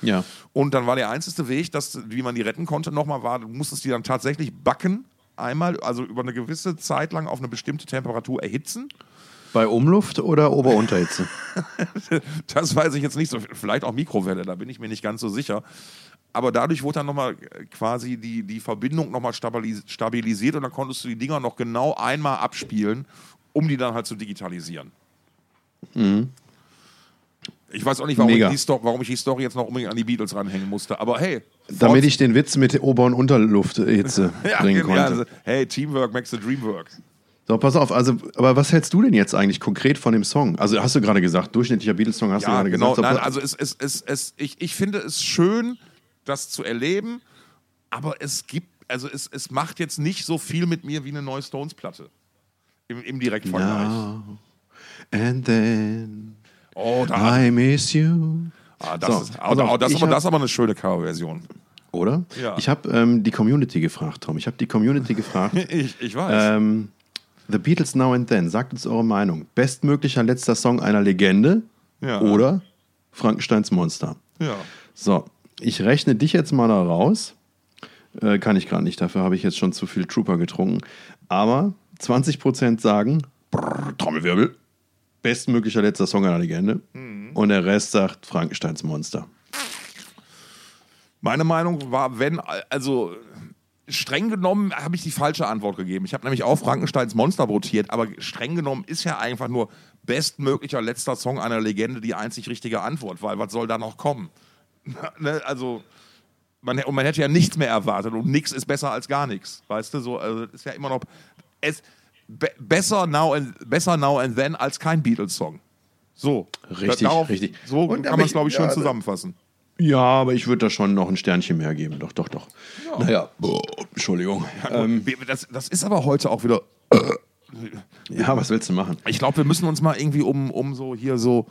Ja. Und dann war der einzige Weg, dass, wie man die retten konnte, nochmal war, du musstest die dann tatsächlich backen, einmal, also über eine gewisse Zeit lang auf eine bestimmte Temperatur erhitzen. Bei Umluft oder Ober-Unterhitze? Das weiß ich jetzt nicht so. Vielleicht auch Mikrowelle, da bin ich mir nicht ganz so sicher. Aber dadurch wurde dann nochmal quasi die, die Verbindung nochmal stabilis stabilisiert und dann konntest du die Dinger noch genau einmal abspielen, um die dann halt zu digitalisieren. Ich weiß auch nicht, warum ich, Mega. die Sto warum ich die Story jetzt noch unbedingt an die Beatles ranhängen musste. Aber hey. Damit ich den Witz mit Ober- und Unterlufthitze ja, bringen ja, konnte. also, hey, Teamwork makes the dream work. So, pass auf, also, aber was hältst du denn jetzt eigentlich konkret von dem Song? Also, hast du gerade gesagt, durchschnittlicher Beatles-Song hast du Ja, gerade genau. gesagt. Nein, So, also es, es, es, es, ich, ich finde es schön, das zu erleben, aber es gibt, also es, es macht jetzt nicht so viel mit mir wie eine neue Stones-Platte. Im, Im Direktvergleich. Now and then Oh, da, I miss you. ah, das, So, ist, pass oh, das, aber, hab- das ist aber eine schöne Coverversion. Oder? Ja. Ich habe ähm, die Community gefragt, Tom. Ich habe die Community gefragt. Ich, ich weiß. ähm, The Beatles Now and Then. Sagt uns eure Meinung. Bestmöglicher letzter Song einer Legende Ja. oder Frankensteins Monster? ja. So, ich rechne dich jetzt mal da raus. Äh, kann ich gerade nicht, dafür habe ich jetzt schon zu viel Trooper getrunken. Aber 20% sagen, brrr, Trommelwirbel, bestmöglicher letzter Song einer Legende. Mhm. Und der Rest sagt Frankensteins Monster. Meine Meinung war, wenn, also streng genommen habe ich die falsche Antwort gegeben. Ich habe nämlich auch Frankensteins Monster votiert, aber streng genommen ist ja einfach nur bestmöglicher letzter Song einer Legende die einzig richtige Antwort, weil was soll da noch kommen? ne? Also, man, und man hätte ja nichts mehr erwartet und nichts ist besser als gar nichts. Weißt du, so, also ist ja immer noch. Es, be, besser, now and, besser Now and Then als kein Beatles-Song. So. Richtig, richtig. So Und kann man es, glaube ich, ja, schön da- zusammenfassen. Ja, aber ich würde da schon noch ein Sternchen mehr geben. Doch, doch, doch. Naja, boah, Entschuldigung. Ähm, Wir- das, das ist aber heute auch wieder. ja, was willst du machen? Ich glaube, wir müssen uns mal irgendwie um, um so hier so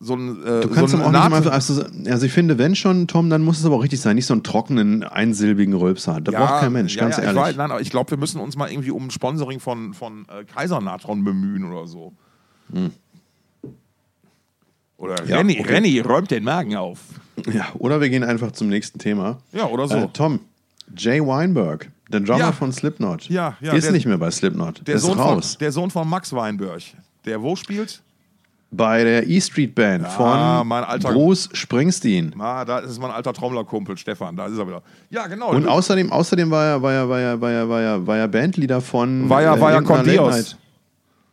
so ein äh, Du kannst so auch nicht mal, also, also ich finde, wenn schon, Tom, dann muss es aber auch richtig sein. Nicht so einen trockenen, einsilbigen Rülpser. Da braucht kein Mensch, ja, ganz ja, ehrlich. Ich weiß, nein, aber ich glaube, wir müssen uns mal irgendwie um Sponsoring von, von äh, Kaisernatron bemühen oder so. Oder Hm. Ja, Renny, okay. Renny, räumt den Magen auf. Ja, oder wir gehen einfach zum nächsten Thema. Ja, oder so. Äh, Tom, Jay Weinberg, der Drummer Ja. von Slipknot, Ja, ja, ist der- nicht mehr bei Slipknot. der, ist Sohn raus. Von, der Sohn von Max Weinberg. Der wo spielt? bei der E Street Band von mein alter- Bruce Springsteen. Ah, da ist mein alter Trommlerkumpel Stefan. Da ist er wieder. Ja, genau. Und außerdem, außerdem war er, war er, war er, war er, war er, war er Bandleader von War ja- war ja irgendeiner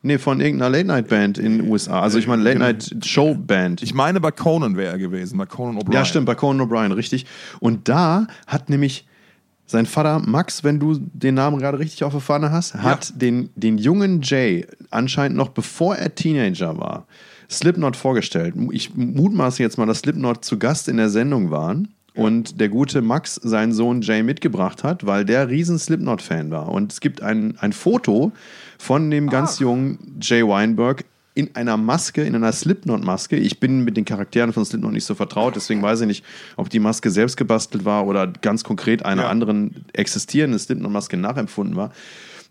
Nee, von irgendeiner Late-Night-Band in den USA. Also ich meine Late-Night-Show-Band. ich meine, bei Conan wäre er gewesen. Bei Conan O'Brien. Ja, stimmt, bei Conan O'Brien, richtig. Und da hat nämlich sein Vater Max, wenn du den Namen gerade richtig auf der Fahne hast, hat den, den jungen Jay anscheinend noch bevor er Teenager war, Slipknot vorgestellt. Ich mutmaße jetzt mal, dass Slipknot zu Gast in der Sendung waren und der gute Max seinen Sohn Jay mitgebracht hat, weil der riesen Slipknot-Fan war. Und es gibt ein, ein Foto von dem ganz jungen Jay Weinberg in einer Maske, in einer Slipknot-Maske. Ich bin mit den Charakteren von Slipknot nicht so vertraut, deswegen weiß ich nicht, ob die Maske selbst gebastelt war oder ganz konkret einer Ja. anderen existierenden Slipknot-Maske nachempfunden war.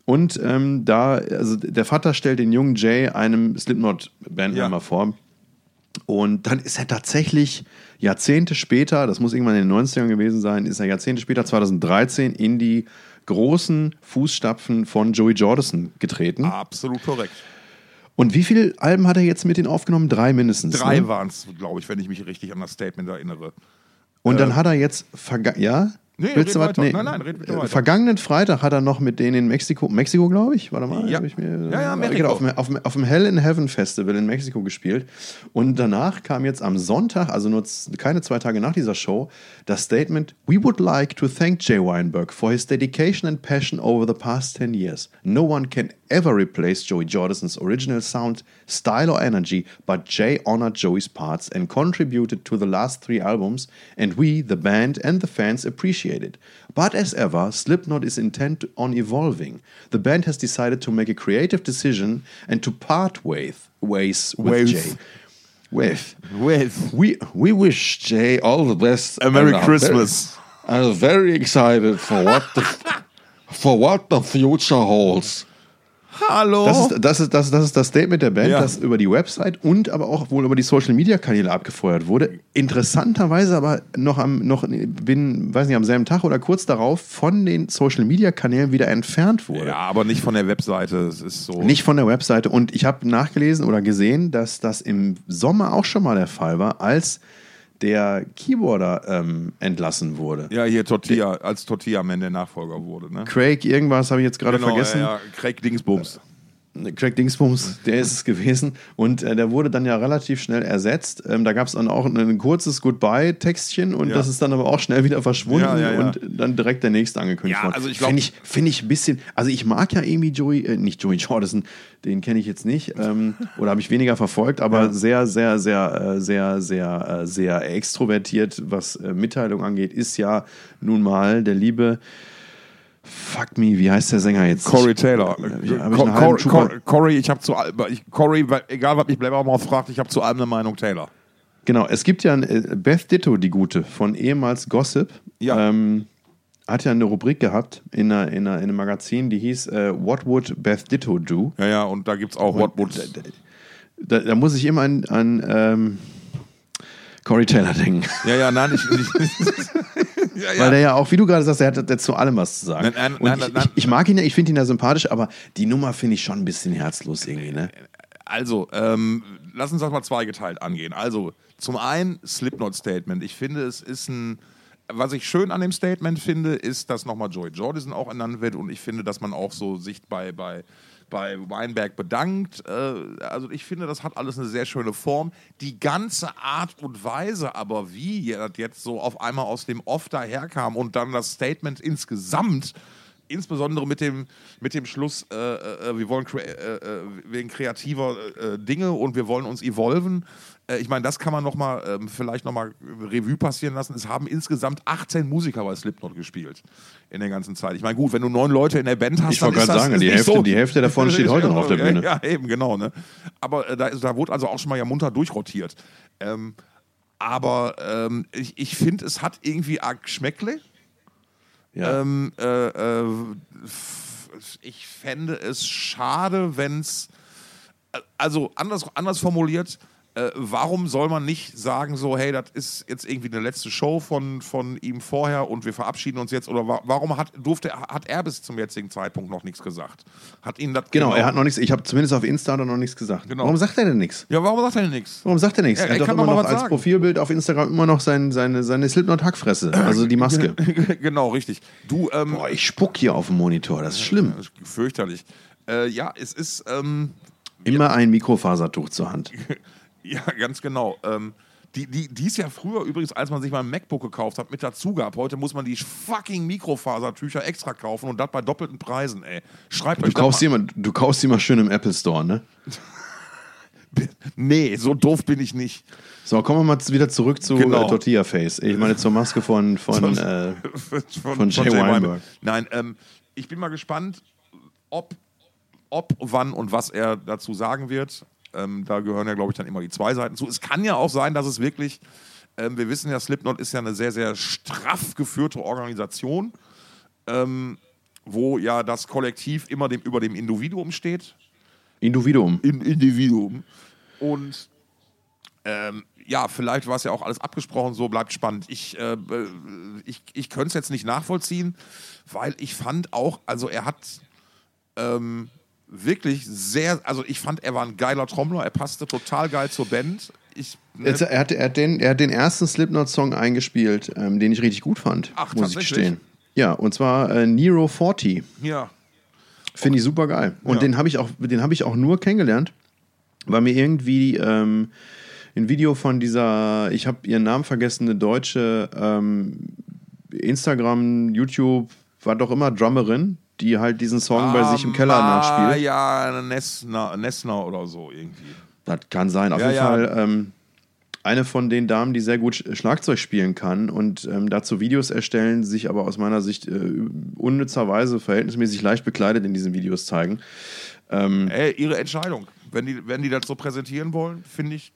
Und ähm, da, also der Vater stellt den jungen Jay einem Slipknot-Bandmember Ja. vor. Und dann ist er tatsächlich Jahrzehnte später, das muss irgendwann in den 90ern gewesen sein, ist er Jahrzehnte später, 2013, in die großen Fußstapfen von Joey Jordison getreten. Absolut korrekt. Und wie viele Alben hat er jetzt mit denen aufgenommen? Drei mindestens. Drei Ne? waren es, glaube ich, wenn ich mich richtig an das Statement erinnere. Und dann hat er jetzt, ja? Nee, Willst du was? weiter. Nein, nein, red bitte Äh, weiter. Vergangenen Freitag hat er noch mit denen in Mexiko, Mexiko glaube ich, warte mal, Ja. hab ich mir, Ja, ja, Mexiko. Genau, auf, dem- auf, auf dem Hell in Heaven Festival in Mexiko gespielt. Und danach kam jetzt am Sonntag, also nur keine zwei Tage nach dieser Show, das Statement: We would like to thank Jay Weinberg for his dedication and passion over the past 10 years. No one can ever replace Joey Jordison's original sound, style, or energy, but Jay honored Joey's parts and contributed to the last three albums, and we, the band and the fans, appreciate it. But as ever, Slipknot is intent on evolving. The band has decided to make a creative decision and to part ways, ways with Ways. Jay. with. With. We, we wish Jay all the best. A Merry Christmas. Very, I'm very excited for what the, for what the future holds. Hallo. Das ist, das, ist, das, das ist das Statement der Band, Ja. das über die Website und aber auch wohl über die Social Media Kanäle abgefeuert wurde. Interessanterweise aber noch am, noch, bin, weiß nicht, am selben Tag oder kurz darauf von den Social Media Kanälen wieder entfernt wurde. ja, aber nicht von der Webseite. Es ist so. Nicht von der Webseite. Und ich habe nachgelesen oder gesehen, dass das im Sommer auch schon mal der Fall war, als der Keyboarder ähm, entlassen wurde. Ja, hier Tortilla, als Tortilla-Man der Nachfolger wurde. Ne? Craig, irgendwas habe ich jetzt gerade Genau, vergessen. Ja, ja. Craig Dingsbums. Craig Dingsbums, der ist es gewesen. Und äh, der wurde dann ja relativ schnell ersetzt. Ähm, da gab es dann auch ein, ein kurzes Goodbye-Textchen und Ja. das ist dann aber auch schnell wieder verschwunden Ja, ja, und dann direkt der nächste angekündigt Ja, worden. also ich Finde ich, find ich ein bisschen, also ich mag ja irgendwie Joey, äh, nicht Joey Jordison, den kenne ich jetzt nicht ähm, oder habe ich weniger verfolgt, aber sehr, sehr, sehr, äh, sehr, sehr, äh, sehr extrovertiert, was äh, Mitteilung angeht, ist ja nun mal der liebe Fuck me, wie heißt der Sänger jetzt? Corey Taylor. Ich, ich Cor- Cor- Corey, ich habe zu ich, Corey, egal was mich Blabbermouth fragt, ich habe zu allem eine Meinung Taylor. Genau, es gibt ja ein, äh, Beth Ditto, die gute, von ehemals Gossip. Ja. Ähm, hat ja eine Rubrik gehabt in, einer, in, einer, in einem Magazin, die hieß äh, What Would Beth Ditto Do? Ja, ja, und da gibt es auch What Would. Da, da muss ich immer an, an ähm, Corey Taylor denken. Ja, ja, nein, ich. ich ja, ja. Weil der ja auch, wie du gerade sagst, der hat, hat zu allem was zu sagen. Nein, nein, nein, ich. Ich, ich mag ihn ja, ich finde ihn ja sympathisch, aber die Nummer finde ich schon ein bisschen herzlos irgendwie, ne? Also, ähm, lass uns das mal zweigeteilt angehen. Also, zum einen Slipknot-Statement. Ich finde, es ist ein. Was ich schön an dem Statement finde, ist, dass nochmal Joey Jordison auch ernannt wird und ich finde, dass man auch so sich bei, bei, bei Weinberg bedankt. Äh, also ich finde, das hat alles eine sehr schöne Form. Die ganze Art und Weise aber, wie das jetzt so auf einmal aus dem Off daherkam und dann das Statement insgesamt insbesondere mit dem, mit dem Schluss, äh, äh, wir wollen kre äh, äh, wegen kreativer äh, Dinge und wir wollen uns evolven. Äh, ich meine, das kann man noch mal, ähm, vielleicht nochmal Revue passieren lassen. Es haben insgesamt 18 Musiker bei Slipknot gespielt in der ganzen Zeit. Ich meine, gut, wenn du neun Leute in der Band hast, Ich wollte dann ist gerade das sagen, die Hälfte- so. die Hälfte davon steht heute noch auf der Bühne. Ja, eben, genau. Ne? Aber äh, da, da wurde also auch schon mal ja munter durchrotiert. Ähm, aber ähm, ich, ich finde, es hat irgendwie arg Geschmäckle. Ja. Ähm, äh, äh, ich fände es schade, wenn es. Also anders, anders formuliert, äh, warum soll man nicht sagen, so, hey, das ist jetzt irgendwie eine letzte Show von, von ihm vorher und wir verabschieden uns jetzt? Oder wa warum hat, durfte, hat er bis zum jetzigen Zeitpunkt noch nichts gesagt? Hat ihn das Genau, er hat noch nichts, ich habe zumindest auf Insta noch nichts gesagt. Genau. Warum sagt er denn nichts? Ja, warum sagt er denn nichts? Warum sagt er nichts? Ja, er hat doch immer noch als sagen. Profilbild auf Instagram immer noch sein, seine, seine Slipknot-Hackfresse, also die Maske. genau, richtig. Du, ähm, Boah, ich spuck hier auf dem Monitor, das ist schlimm. das ist fürchterlich. Äh, ja, es ist, ähm, Immer ein Mikrofasertuch zur Hand. Ja, ganz genau. Ähm, die, die, die ist ja früher übrigens, als man sich mal ein MacBook gekauft hat, mit dazu gab. Heute muss man die fucking Mikrofasertücher extra kaufen und das bei doppelten Preisen, ey. Schreibt Du euch kaufst, die immer, du kaufst die mal schön im Apple Store, ne? mal. Nee, so doof bin ich nicht. So, kommen wir mal wieder zurück zu Genau. äh, Tortilla Face. Ich meine zur Maske von, von, äh, von, Jay Weinberg. Nein, ähm, ich bin mal gespannt, ob, ob, wann und was er dazu sagen wird. Ähm, da gehören ja, glaube ich, dann immer die zwei Seiten zu. Es kann ja auch sein, dass es wirklich, ähm, wir wissen ja, Slipknot ist ja eine sehr, sehr straff geführte Organisation, ähm, wo ja das Kollektiv immer dem, über dem Individuum steht. Individuum. In Individuum. Und ähm, ja, vielleicht war es ja auch alles abgesprochen, so bleibt spannend. Ich, äh, äh, ich, ich könnte es jetzt nicht nachvollziehen, weil ich fand auch, also er hat ähm, wirklich sehr, also ich fand, er war ein geiler Trommler, er passte total geil zur Band. Ich, ne, Jetzt, er, hat, er, hat den, er hat den ersten Slipknot-Song eingespielt, ähm, den ich richtig gut fand, Ach, muss ich gestehen. Ja, und zwar äh, Nero 40. ja, Finde ich super geil. Und Ja. den habe ich, auch- den hab ich auch nur kennengelernt, weil mir irgendwie ähm, ein Video von dieser, ich habe ihren Namen vergessen, eine deutsche ähm, Instagram, YouTube, war doch immer Drummerin, die halt diesen Song bei sich im Keller Ah, nachspielt. Ja, Nessner, Nessner oder so irgendwie. Das kann sein. Auf Ja, jeden ja. Fall ähm, eine von den Damen, die sehr gut Sch- Schlagzeug spielen kann und ähm, dazu Videos erstellen, sich aber aus meiner Sicht äh, unnützerweise verhältnismäßig leicht bekleidet in diesen Videos zeigen. Ey, ihre Entscheidung. Wenn die, wenn die das so präsentieren wollen, finde ich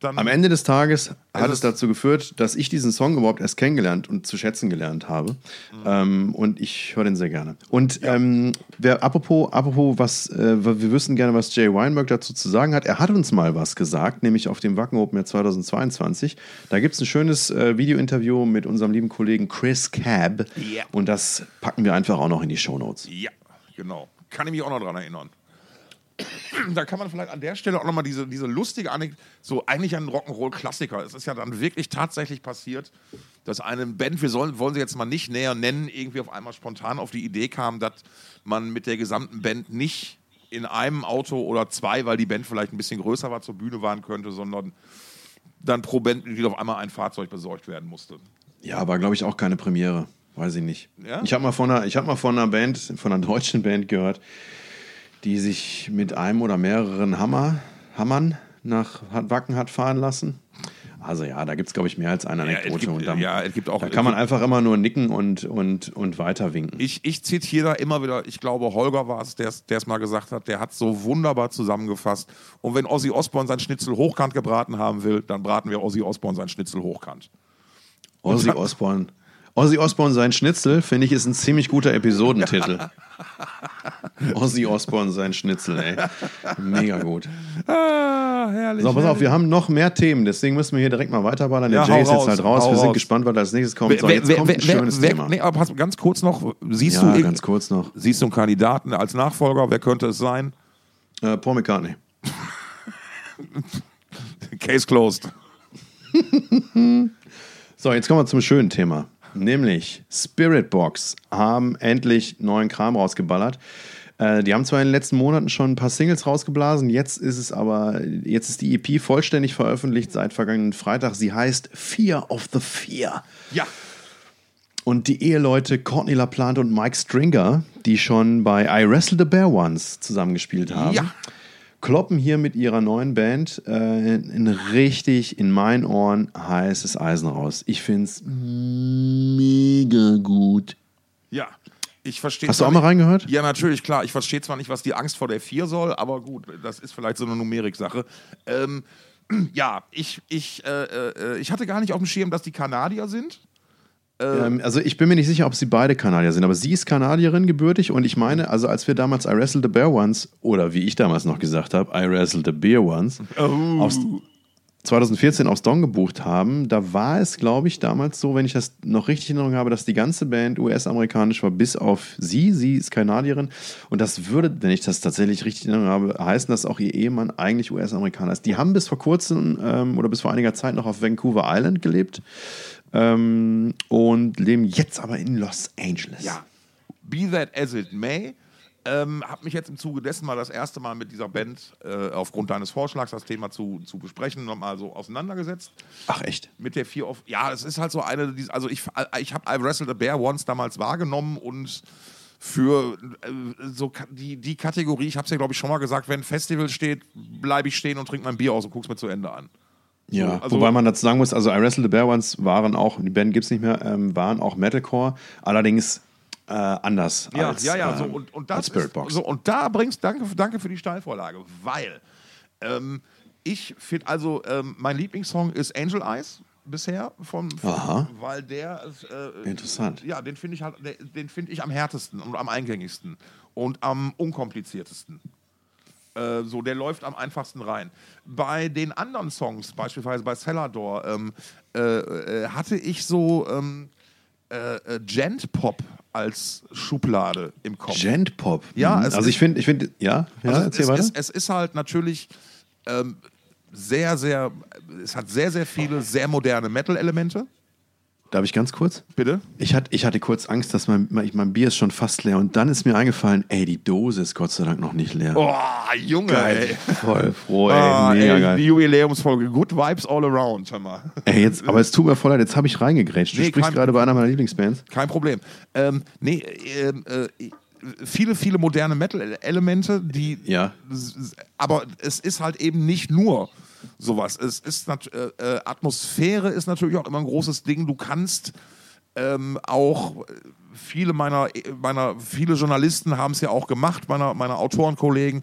dann. Am Ende des Tages hat es dazu geführt, dass ich diesen Song überhaupt erst kennengelernt und zu schätzen gelernt habe. Ähm, und ich höre den sehr gerne. Und ähm, wer, apropos, apropos was, äh, wir wüssten gerne, was Jay Weinberg dazu zu sagen hat. Er hat uns mal was gesagt, nämlich auf dem Wacken Open Air 2022. Da gibt es ein schönes äh, Video-Interview mit unserem lieben Kollegen Chris Cab. Ja. Und das packen wir einfach auch noch in die Shownotes. Ja, genau. Kann ich mich auch noch dran erinnern. Da kann man vielleicht an der Stelle auch nochmal diese, diese lustige Anekdote, so eigentlich ein Rock'n'Roll-Klassiker. Es ist ja dann wirklich tatsächlich passiert, dass eine Band, wir sollen, wollen sie jetzt mal nicht näher nennen, irgendwie auf einmal spontan auf die Idee kam, dass man mit der gesamten Band nicht in einem Auto oder zwei, weil die Band vielleicht ein bisschen größer war, zur Bühne fahren könnte, sondern dann pro Bandmitglied auf einmal ein Fahrzeug besorgt werden musste. Ja, war, glaube ich, auch keine Premiere. Weiß ich nicht. Ja? Ich habe mal, von einer- ich hab mal von einer Band, von einer deutschen Band gehört, die sich mit einem oder mehreren Hammer, Hammern nach Wacken hat fahren lassen. Also ja, da gibt es, glaube ich, mehr als eine Ja, es Anekdote. gibt- und dann, ja, es gibt auch- da es kann man einfach immer nur nicken und, und, und weiter winken. Ich, ich zitiere da immer wieder, ich glaube, Holger war es, der es mal gesagt hat, der hat so wunderbar zusammengefasst. Und wenn Ozzy Osbourne sein Schnitzel hochkant gebraten haben will, dann braten wir Ozzy Osbourne sein Schnitzel hochkant. Ozzy Osbourne. Ozzy Osbourne sein Schnitzel, finde ich, ist ein ziemlich guter Episodentitel. Ozzy Osbourne sein Schnitzel, ey. Mega gut. Ah, herrlich. So, pass auf, wir haben noch mehr Themen, deswegen müssen wir hier direkt mal weiterballern. Der Ja, Jay ist jetzt raus, halt raus. Wir sind raus. gespannt, was als nächstes kommt. So, Wer- jetzt wer- kommt wer- ein schönes Thema. Nee, aber pass, ganz kurz noch, siehst ja, du ganz kurz noch. siehst du einen Kandidaten als Nachfolger? Wer könnte es sein? Äh, Paul McCartney. Case closed. So, jetzt kommen wir zum schönen Thema. Nämlich Spirit Box haben endlich neuen Kram rausgeballert. Äh, die haben zwar in den letzten Monaten schon ein paar Singles rausgeblasen, jetzt ist es aber, jetzt ist die EP vollständig veröffentlicht seit vergangenen Freitag. Sie heißt Fear of the Fear. Ja. Und die Eheleute Courtney LaPlante und Mike Stringer, die schon bei I Wrestle the Bear Once zusammengespielt haben, Ja. kloppen hier mit ihrer neuen Band äh, ein richtig in meinen Ohren heißes Eisen raus. Ich finde es mega gut. Ja. Ich verstehe Hast du auch mal reingehört? Ja, natürlich, klar. Ich verstehe zwar nicht, was die Angst vor der 4 soll, aber gut, das ist vielleicht so eine Numerik-Sache. Ähm, ja, ich, ich, äh, äh, ich hatte gar nicht auf dem Schirm, dass die Kanadier sind. Ähm, also ich bin mir nicht sicher, ob sie beide Kanadier sind, aber sie ist Kanadierin gebürtig und ich meine, also als wir damals I Wrestle the Bear Once, oder wie ich damals noch gesagt habe, I Wrestle the Bear Once, aufs, 2014 aufs Don gebucht haben, da war es, glaube ich, damals so, wenn ich das noch richtig in Erinnerung habe, dass die ganze Band US-amerikanisch war, bis auf sie. Sie ist Kanadierin. Und das würde, wenn ich das tatsächlich richtig in Erinnerung habe, heißen, dass auch ihr Ehemann eigentlich US-Amerikaner ist. Die haben bis vor kurzem ähm, oder bis vor einiger Zeit noch auf Vancouver Island gelebt ähm, und leben jetzt aber in Los Angeles. Ja. Be that as it may. Ähm, habe mich jetzt im Zuge dessen mal das erste Mal mit dieser Band äh, aufgrund deines Vorschlags, das Thema zu, zu besprechen, nochmal so auseinandergesetzt. Ach echt? mit der Fear of. Ja, es ist halt so eine, die- also ich, ich habe I Wrestled a Bear Once damals wahrgenommen und für äh, so die, die Kategorie, ich habe es ja glaube ich schon mal gesagt, wenn ein Festival steht, bleibe ich stehen und trinke mein Bier aus und guck's mir zu Ende an. Ja, also- wobei man dazu sagen muss, also I Wrestle the Bear Ones waren auch, die Band gibt es nicht mehr, ähm, waren auch Metalcore, allerdings äh, anders Ja, als, ja, ja. So, ähm, und, und, das Spirit ist, Box. so, und da bringst danke, danke für die Steilvorlage, weil ähm, ich finde, also ähm, mein Lieblingssong ist Angel Eyes bisher vom, vom Aha. weil der ist, äh, Interessant. Ja, den finde ich halt, den finde ich am härtesten und am eingängigsten und am unkompliziertesten. Äh, so, der läuft am einfachsten rein. Bei den anderen Songs, beispielsweise bei Cellador, ähm, äh, äh, hatte ich so ähm, äh, äh, Gent-Pop als Schublade im Kopf. Gent Pop. Ja, Mhm. es also ist- ich finde, ich finde, ja, ja, Also erzähl es, es, es ist halt natürlich ähm, sehr, sehr, es hat sehr, sehr viele sehr moderne Metal-Elemente. Darf ich ganz kurz? Bitte? Ich hatte, ich hatte kurz Angst, dass mein, mein, mein Bier ist schon fast leer und dann ist mir eingefallen, ey, die Dose ist Gott sei Dank noch nicht leer. Oh, Junge, Geil. ey. Voll froh, ey, Ah, mega ey, geil. Die Jubiläumsfolge. Good Vibes all around, hör mal. Ey, jetzt, aber es tut mir voll leid, jetzt habe ich reingegrätscht. Du Nee, sprichst gerade bei einer meiner Lieblingsbands. Kein Problem. Ähm, nee, ähm, äh, viele, viele moderne Metal-Elemente, die. Ja. Aber es ist halt eben nicht nur sowas. Es ist äh, äh, Atmosphäre ist natürlich auch immer ein großes Ding. Du kannst ähm, auch äh, viele meiner, meiner viele Journalisten haben es ja auch gemacht, meiner, meiner Autorenkollegen.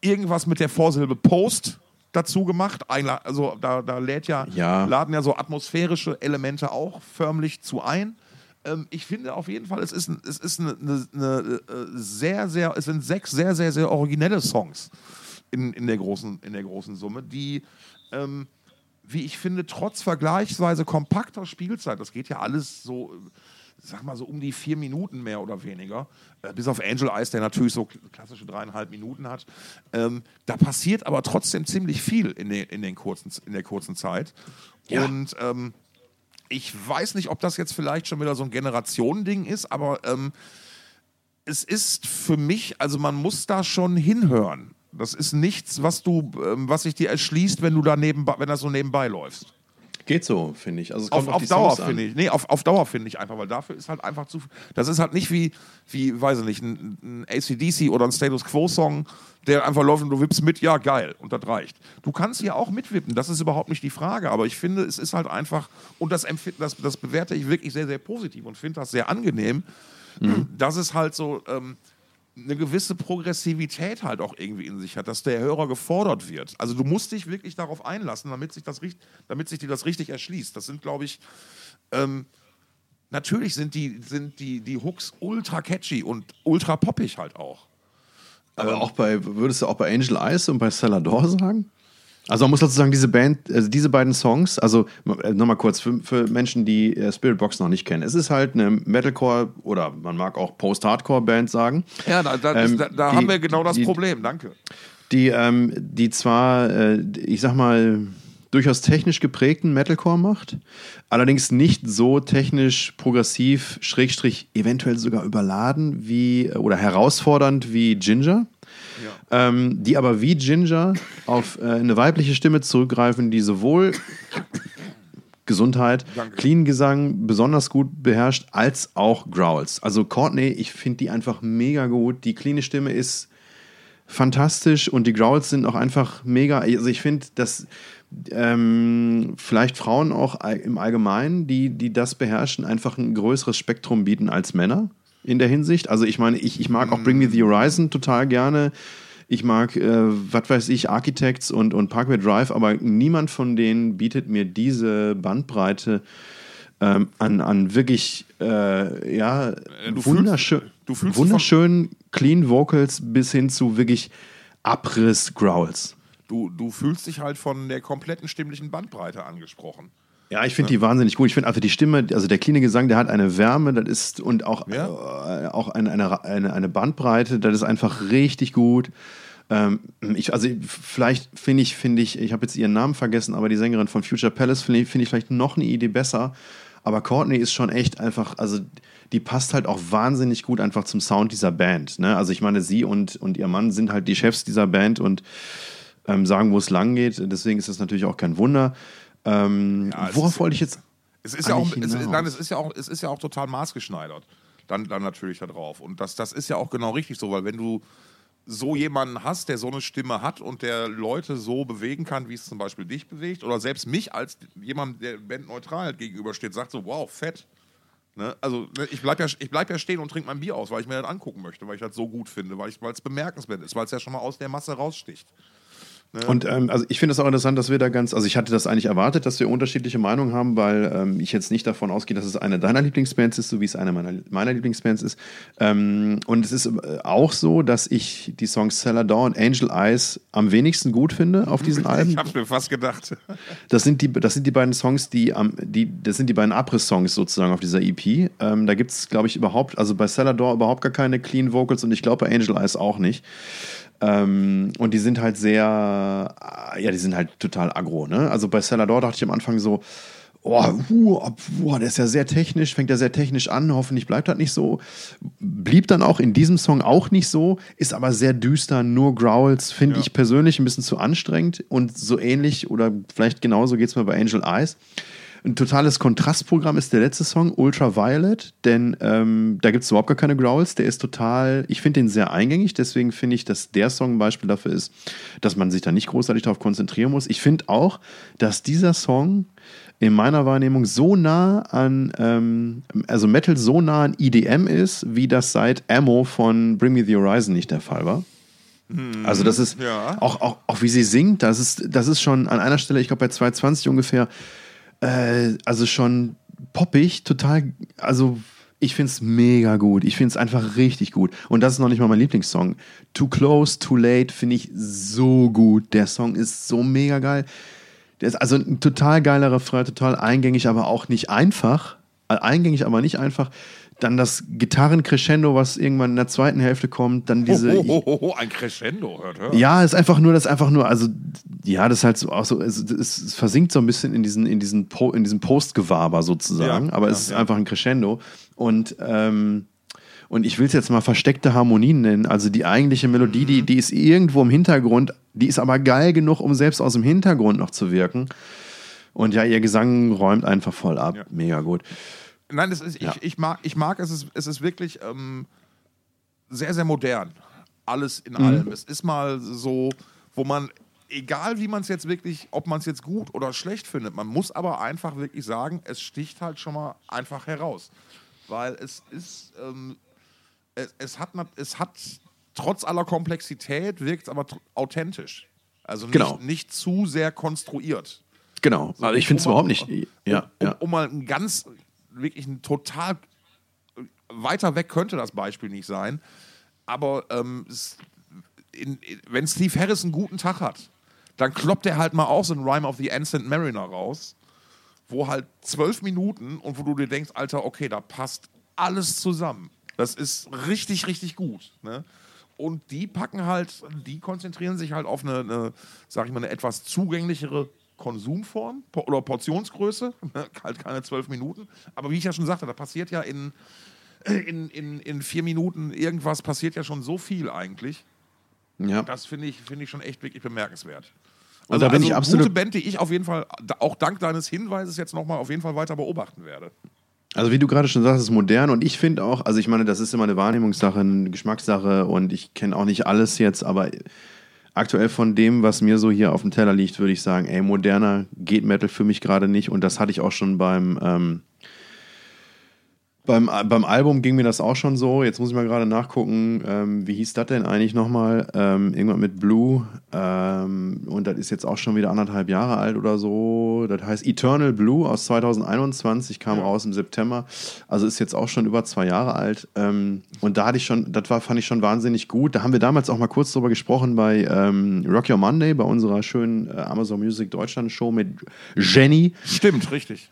Irgendwas mit der Vorsilbe Post dazu gemacht. Also da, da lädt ja, Ja. laden ja so atmosphärische Elemente auch förmlich zu ein. Ähm, ich finde auf jeden Fall, es ist, es ist eine, eine, eine äh, sehr, sehr, es sind sechs sehr, sehr, sehr originelle Songs in, in, der, großen, in der großen Summe, die, ähm, wie ich finde, trotz vergleichsweise kompakter Spielzeit, das geht ja alles so, äh, sag mal so um die vier Minuten mehr oder weniger, äh, bis auf Angel Eyes, der natürlich so kl- klassische dreieinhalb Minuten hat, ähm, da passiert aber trotzdem ziemlich viel in, den, in, den kurzen, in der kurzen Zeit. Und ähm, ich weiß nicht, ob das jetzt vielleicht schon wieder so ein Generationending ist, aber ähm, es ist für mich, also man muss da schon hinhören. Das ist nichts, was du, ähm, was sich dir erschließt, wenn du da nebenbei, wenn das so nebenbei läufst. Geht so, finde ich. Also Auf, auf die Dauer finde ich. Nee, auf, auf Dauer finde ich einfach, weil dafür ist halt einfach zu. Das ist halt nicht wie, wie weiß ich nicht, ein, ein ACDC oder ein Status Quo-Song, der einfach läuft und du wippst mit, ja, geil, und das reicht. Du kannst hier auch mitwippen, das ist überhaupt nicht die Frage, aber ich finde, es ist halt einfach, und das, das, das bewerte ich wirklich sehr, sehr positiv und finde das sehr angenehm, dass es halt so. Ähm, eine gewisse Progressivität halt auch irgendwie in sich hat, dass der Hörer gefordert wird. Also du musst dich wirklich darauf einlassen, damit sich, das, richt- damit sich dir das richtig erschließt. Das sind, glaube ich, ähm, natürlich sind die, sind die, die Hooks ultra catchy und ultra poppig halt auch. Aber auch bei, würdest du auch bei Angel Eyes und bei Salador sagen? Also man muss dazu sagen, diese Band, also diese beiden Songs, also äh, nochmal kurz für, für Menschen, die äh, Spirit Box noch nicht kennen. Es ist halt eine Metalcore oder man mag auch Post-Hardcore-Band sagen. Ja, da, da, Ähm, da, da die- haben wir genau das die- Problem, danke. die, ähm, die zwar, äh, ich sag mal, durchaus technisch geprägten Metalcore macht, allerdings nicht so technisch progressiv, schrägstrich eventuell sogar überladen wie oder herausfordernd wie Ginger. Ähm, die aber wie Ginger auf äh, eine weibliche Stimme zurückgreifen, die sowohl Gesundheit, Danke. Clean Gesang besonders gut beherrscht, als auch Growls. Also Courtney, ich finde die einfach mega gut. Die cleane Stimme ist fantastisch und die Growls sind auch einfach mega. Also ich finde, dass ähm, vielleicht Frauen auch im Allgemeinen, die, die das beherrschen, einfach ein größeres Spektrum bieten als Männer in der Hinsicht. Also ich meine, ich, ich mag auch Bring Me the Horizon total gerne. Ich mag, äh, was weiß ich, Architects und, und Parkway Drive, aber niemand von denen bietet mir diese Bandbreite ähm, an, an wirklich äh, ja, du wunderschön, fühlst wunderschön clean Vocals bis hin zu wirklich Abriss-Growls. Du, du fühlst dich halt von der kompletten stimmlichen Bandbreite angesprochen. Ja, ich finde die wahnsinnig gut. Ich finde einfach die Stimme, also der cleane Gesang, der hat eine Wärme, das ist und auch, Ja. äh, auch eine, eine, eine, Bandbreite, das ist einfach richtig gut. Ähm, ich, also vielleicht finde ich, finde ich, ich habe jetzt ihren Namen vergessen, aber die Sängerin von Future Palace finde ich, finde ich vielleicht noch eine Idee besser. Aber Courtney ist schon echt einfach, also die passt halt auch wahnsinnig gut einfach zum Sound dieser Band. Ne? Also ich meine, sie und, und ihr Mann sind halt die Chefs dieser Band und ähm, sagen, wo es lang geht. Deswegen ist das natürlich auch kein Wunder. Ähm, Ja, worauf wollte ich jetzt Es ist ja auch, es nein, es ist ja auch, es ist ja auch total maßgeschneidert. Dann, dann natürlich da drauf. Und das, das ist ja auch genau richtig so, weil wenn du so jemanden hast, der so eine Stimme hat und der Leute so bewegen kann, wie es zum Beispiel dich bewegt, oder selbst mich als jemand, der Band neutral gegenübersteht, sagt so, wow, fett. Ne? Also ne, ich bleibe ja, ich bleib ja stehen und trinke mein Bier aus, weil ich mir das angucken möchte, weil ich das so gut finde, weil es bemerkenswert ist, weil es ja schon mal aus der Masse raussticht. Und ähm, also ich finde es auch interessant, dass wir da ganz, also ich hatte das eigentlich erwartet, dass wir unterschiedliche Meinungen haben, weil ähm, ich jetzt nicht davon ausgehe, dass es eine deiner Lieblingsbands ist, so wie es eine meiner, meiner Lieblingsbands ist. Ähm, und es ist äh, auch so, dass ich die Songs Celadon und Angel Eyes am wenigsten gut finde auf diesen Alben. Ich hab's mir fast gedacht. Das sind die, das sind die beiden Songs, die am, die, das sind die beiden Abriss-Songs sozusagen auf dieser EP. Ähm, da gibt es, glaube ich, überhaupt, also bei Celador überhaupt gar keine Clean Vocals und ich glaube bei Angel Eyes auch nicht. Ähm, und die sind halt sehr, äh, ja, die sind halt total aggro, ne? Also bei Celador dachte ich am Anfang so, oh, uh, uh, der ist ja sehr technisch, fängt ja sehr technisch an, hoffentlich bleibt das nicht so. Blieb dann auch in diesem Song auch nicht so, ist aber sehr düster, nur Growls, finde Ja. ich persönlich ein bisschen zu anstrengend und so ähnlich oder vielleicht genauso geht es mir bei Angel Eyes. Ein totales Kontrastprogramm ist der letzte Song, Ultraviolet, denn ähm, da gibt es überhaupt gar keine Growls. Der ist total, ich finde den sehr eingängig, deswegen finde ich, dass der Song ein Beispiel dafür ist, dass man sich da nicht großartig darauf konzentrieren muss. Ich finde auch, dass dieser Song in meiner Wahrnehmung so nah an, ähm, also Metal so nah an EDM ist, wie das seit Ammo von Bring Me the Horizon nicht der Fall war. Also das ist ja. auch, auch, auch wie sie singt, das ist, das ist schon an einer Stelle, ich glaube bei 220 ungefähr, äh, also schon poppig, total, also ich finde es mega gut. Ich finde es einfach richtig gut. Und das ist noch nicht mal mein Lieblingssong. Too Close, Too Late finde ich so gut. Der Song ist so mega geil. Der ist also ein total geiler Refrain, total eingängig, aber auch nicht einfach. Äh, Eingängig, aber nicht einfach. Dann das Gitarrencrescendo, was irgendwann in der zweiten Hälfte kommt. Dann diese. ho, ho, ho, ho, ein Crescendo, hört, hört. Ja, ist einfach nur, das einfach nur, also ja, das ist halt so auch so, es, es, versinkt so ein bisschen in diesen, in diesen, po, in diesem Postgewaber sozusagen, Ja, aber ja, es ist ja. einfach ein Crescendo und ähm, und ich will es jetzt mal versteckte Harmonien nennen. Also die eigentliche Melodie, die, Mhm. die ist irgendwo im Hintergrund, die ist aber geil genug, um selbst aus dem Hintergrund noch zu wirken. Und ja, ihr Gesang räumt einfach voll ab. Mega gut. Nein, das ist, ich, ich mag, ich mag es, ist, es ist wirklich ähm, sehr, sehr modern. Alles in allem. Es ist mal so, wo man, egal wie man es jetzt wirklich, ob man es jetzt gut oder schlecht findet, man muss aber einfach wirklich sagen, es sticht halt schon mal einfach heraus. Weil es ist, ähm, es, es, hat, es hat trotz aller Komplexität, wirkt es aber authentisch. Also nicht, Genau. nicht zu sehr konstruiert. Genau. Also ich finde es um- überhaupt nicht. Ja, um, ja. um mal ein ganz, wirklich ein total weiter weg könnte das Beispiel nicht sein. Aber ähm, wenn Steve Harris einen guten Tag hat, dann kloppt er halt mal auch so ein Rhyme of the Ancient Mariner raus, wo halt zwölf Minuten und wo du dir denkst, Alter, okay, da passt alles zusammen. Das ist richtig, richtig gut. Ne? Und die packen halt, die konzentrieren sich halt auf eine, eine sag ich mal, eine etwas zugänglichere Konsumform oder Portionsgröße, ne? halt keine zwölf Minuten. Aber wie ich ja schon sagte, da passiert ja in, in, in, in vier Minuten irgendwas, passiert ja schon so viel eigentlich. ja. Das finde ich, finde ich schon echt wirklich bemerkenswert. Und da bin ich absolut- Gute Band, die ich auf jeden Fall, auch dank deines Hinweises jetzt nochmal auf jeden Fall weiter beobachten werde. Also wie du gerade schon sagst, ist modern und ich finde auch, also ich meine, das ist immer eine Wahrnehmungssache, eine Geschmackssache und ich kenne auch nicht alles jetzt, aber aktuell von dem, was mir so hier auf dem Teller liegt, würde ich sagen, ey, moderner geht Metal für mich gerade nicht und das hatte ich auch schon beim, ähm, beim, beim Album ging mir das auch schon so. Jetzt muss ich mal gerade nachgucken, ähm, wie hieß das denn eigentlich nochmal? Ähm, irgendwann mit Blue. Ähm, und das ist jetzt auch schon wieder anderthalb Jahre alt oder so. Das heißt Eternal Blue aus 2021, kam raus im September. Also ist jetzt auch schon über zwei Jahre alt. Ähm, und da hatte ich schon, das war, fand ich schon wahnsinnig gut. Da haben wir damals auch mal kurz drüber gesprochen bei ähm, Rock Your Monday, bei unserer schönen äh, Amazon Music Deutschland Show mit Jenny. Stimmt, richtig.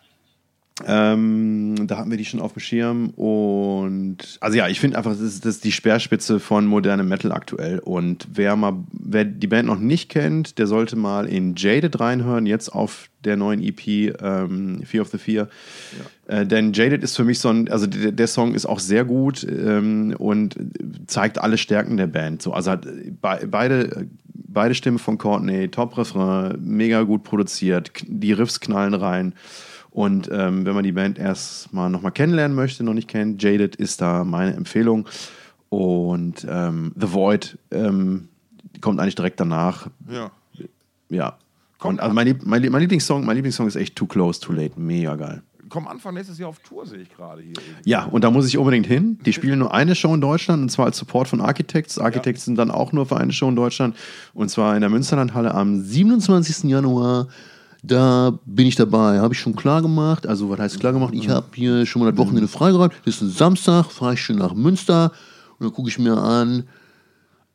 Ähm, da hatten wir die schon auf dem Schirm und also ja, ich finde einfach, das ist, das ist die Speerspitze von modernem Metal aktuell. Und wer mal, wer die Band noch nicht kennt, der sollte mal in Jaded reinhören, jetzt auf der neuen EP ähm, Fear of the Fear. Äh, denn Jaded ist für mich so ein, also der, der Song ist auch sehr gut ähm, und zeigt alle Stärken der Band. So, also hat be beide, beide Stimmen von Courtney, Top-Refrain, mega gut produziert, die Riffs knallen rein. Und ähm, wenn man die Band erstmal nochmal kennenlernen möchte, noch nicht kennt, Jaded ist da meine Empfehlung. Und ähm, The Void ähm, kommt eigentlich direkt danach. Ja. Ja. Kommt Und also mein, Lieb- mein, mein Lieblingssong, mein Lieblingssong ist echt Too Close, Too Late. Mega geil. Kommen Anfang nächstes Jahr auf Tour, sehe ich gerade hier. Ja, und da muss ich unbedingt hin. Die spielen nur eine Show in Deutschland und zwar als Support von Architects. Architects sind dann auch nur für eine Show in Deutschland und zwar in der Münsterlandhalle am 27. Januar. Da bin ich dabei. Habe ich schon klar gemacht. Also, was heißt klar gemacht? Ich habe hier schon mal das Wochenende freigeräumt. Das ist ein Samstag, fahre ich schön nach Münster und dann gucke ich mir an,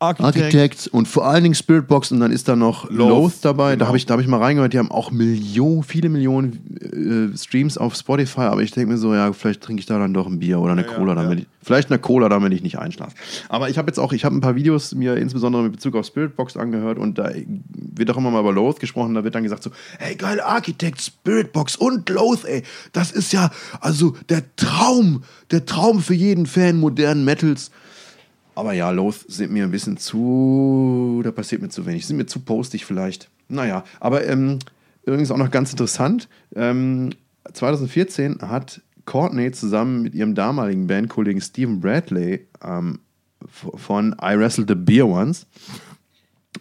Architects und vor allen Dingen Spiritbox und dann ist da noch Loath, Loath, dabei. Da genau. habe ich, da hab ich mal reingehört, die haben auch Millionen, viele Millionen äh, Streams auf Spotify, aber ich denke mir so, ja, vielleicht trinke ich da dann doch ein Bier oder eine Ja, Cola, ja, damit ja. ich, vielleicht eine Cola, damit ich nicht einschlafe. Aber ich habe jetzt auch, ich habe ein paar Videos mir insbesondere mit Bezug auf Spiritbox angehört und da wird auch immer mal über Loath gesprochen, da wird dann gesagt so, ey, geil, Architect, Spiritbox und Loath, ey, das ist ja, also der Traum, der Traum für jeden Fan modernen Metals. Aber ja, Loath sind mir ein bisschen zu, da passiert mir zu wenig, sind mir zu postig vielleicht. Naja, aber ähm, übrigens auch noch ganz interessant, ähm, 2014 hat Courtney zusammen mit ihrem damaligen Bandkollegen Stephen Bradley ähm, von I Wrestled the Beer Once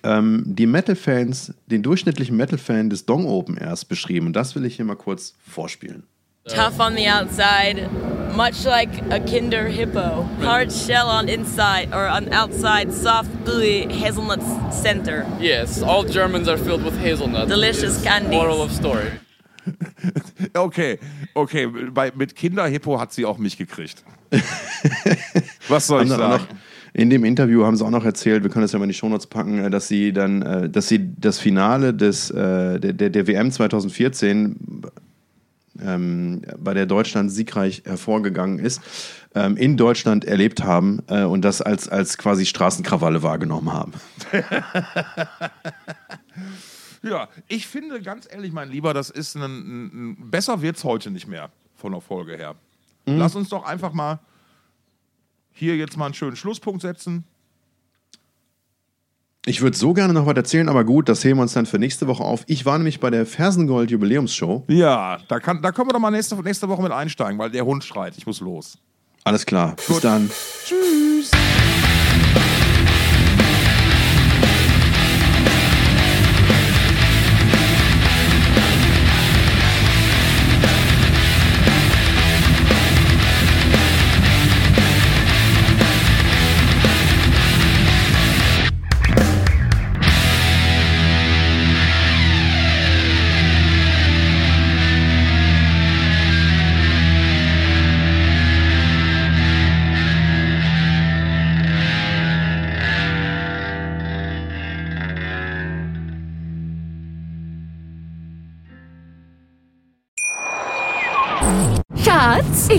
ähm, die Metal-Fans, den durchschnittlichen Metal-Fan des Dong Open erst beschrieben. Und das will ich hier mal kurz vorspielen. Tough on the outside, much like a Kinder Hippo. Hard shell on inside, or on outside, soft, gooey hazelnut center. Yes, all Germans are filled with hazelnuts. Delicious candies. Moral of story. Okay, okay. Bei, mit Kinderhippo hat sie auch mich gekriegt. Was soll ich sagen? noch, in dem Interview haben sie auch noch erzählt, wir können das ja mal in die Shownotes packen, äh, dass sie dann, äh, dass sie das Finale des, äh, der, der, der WM 2014, ähm, bei der Deutschland siegreich hervorgegangen ist, ähm, in Deutschland erlebt haben äh, und das als, als quasi Straßenkrawalle wahrgenommen haben. Ja, ich finde ganz ehrlich, mein Lieber, das ist ein, ein, ein besser wird's heute nicht mehr von der Folge her. Lass uns doch einfach mal hier jetzt mal einen schönen Schlusspunkt setzen. Ich würde so gerne noch was erzählen, aber gut, das heben wir uns dann für nächste Woche auf. Ich war nämlich bei der Fersengold Jubiläumsshow. Ja, da, kann, da können wir doch mal nächste, nächste Woche mit einsteigen, weil der Hund schreit. Ich muss los. Alles klar. Bis dann. Tschüss.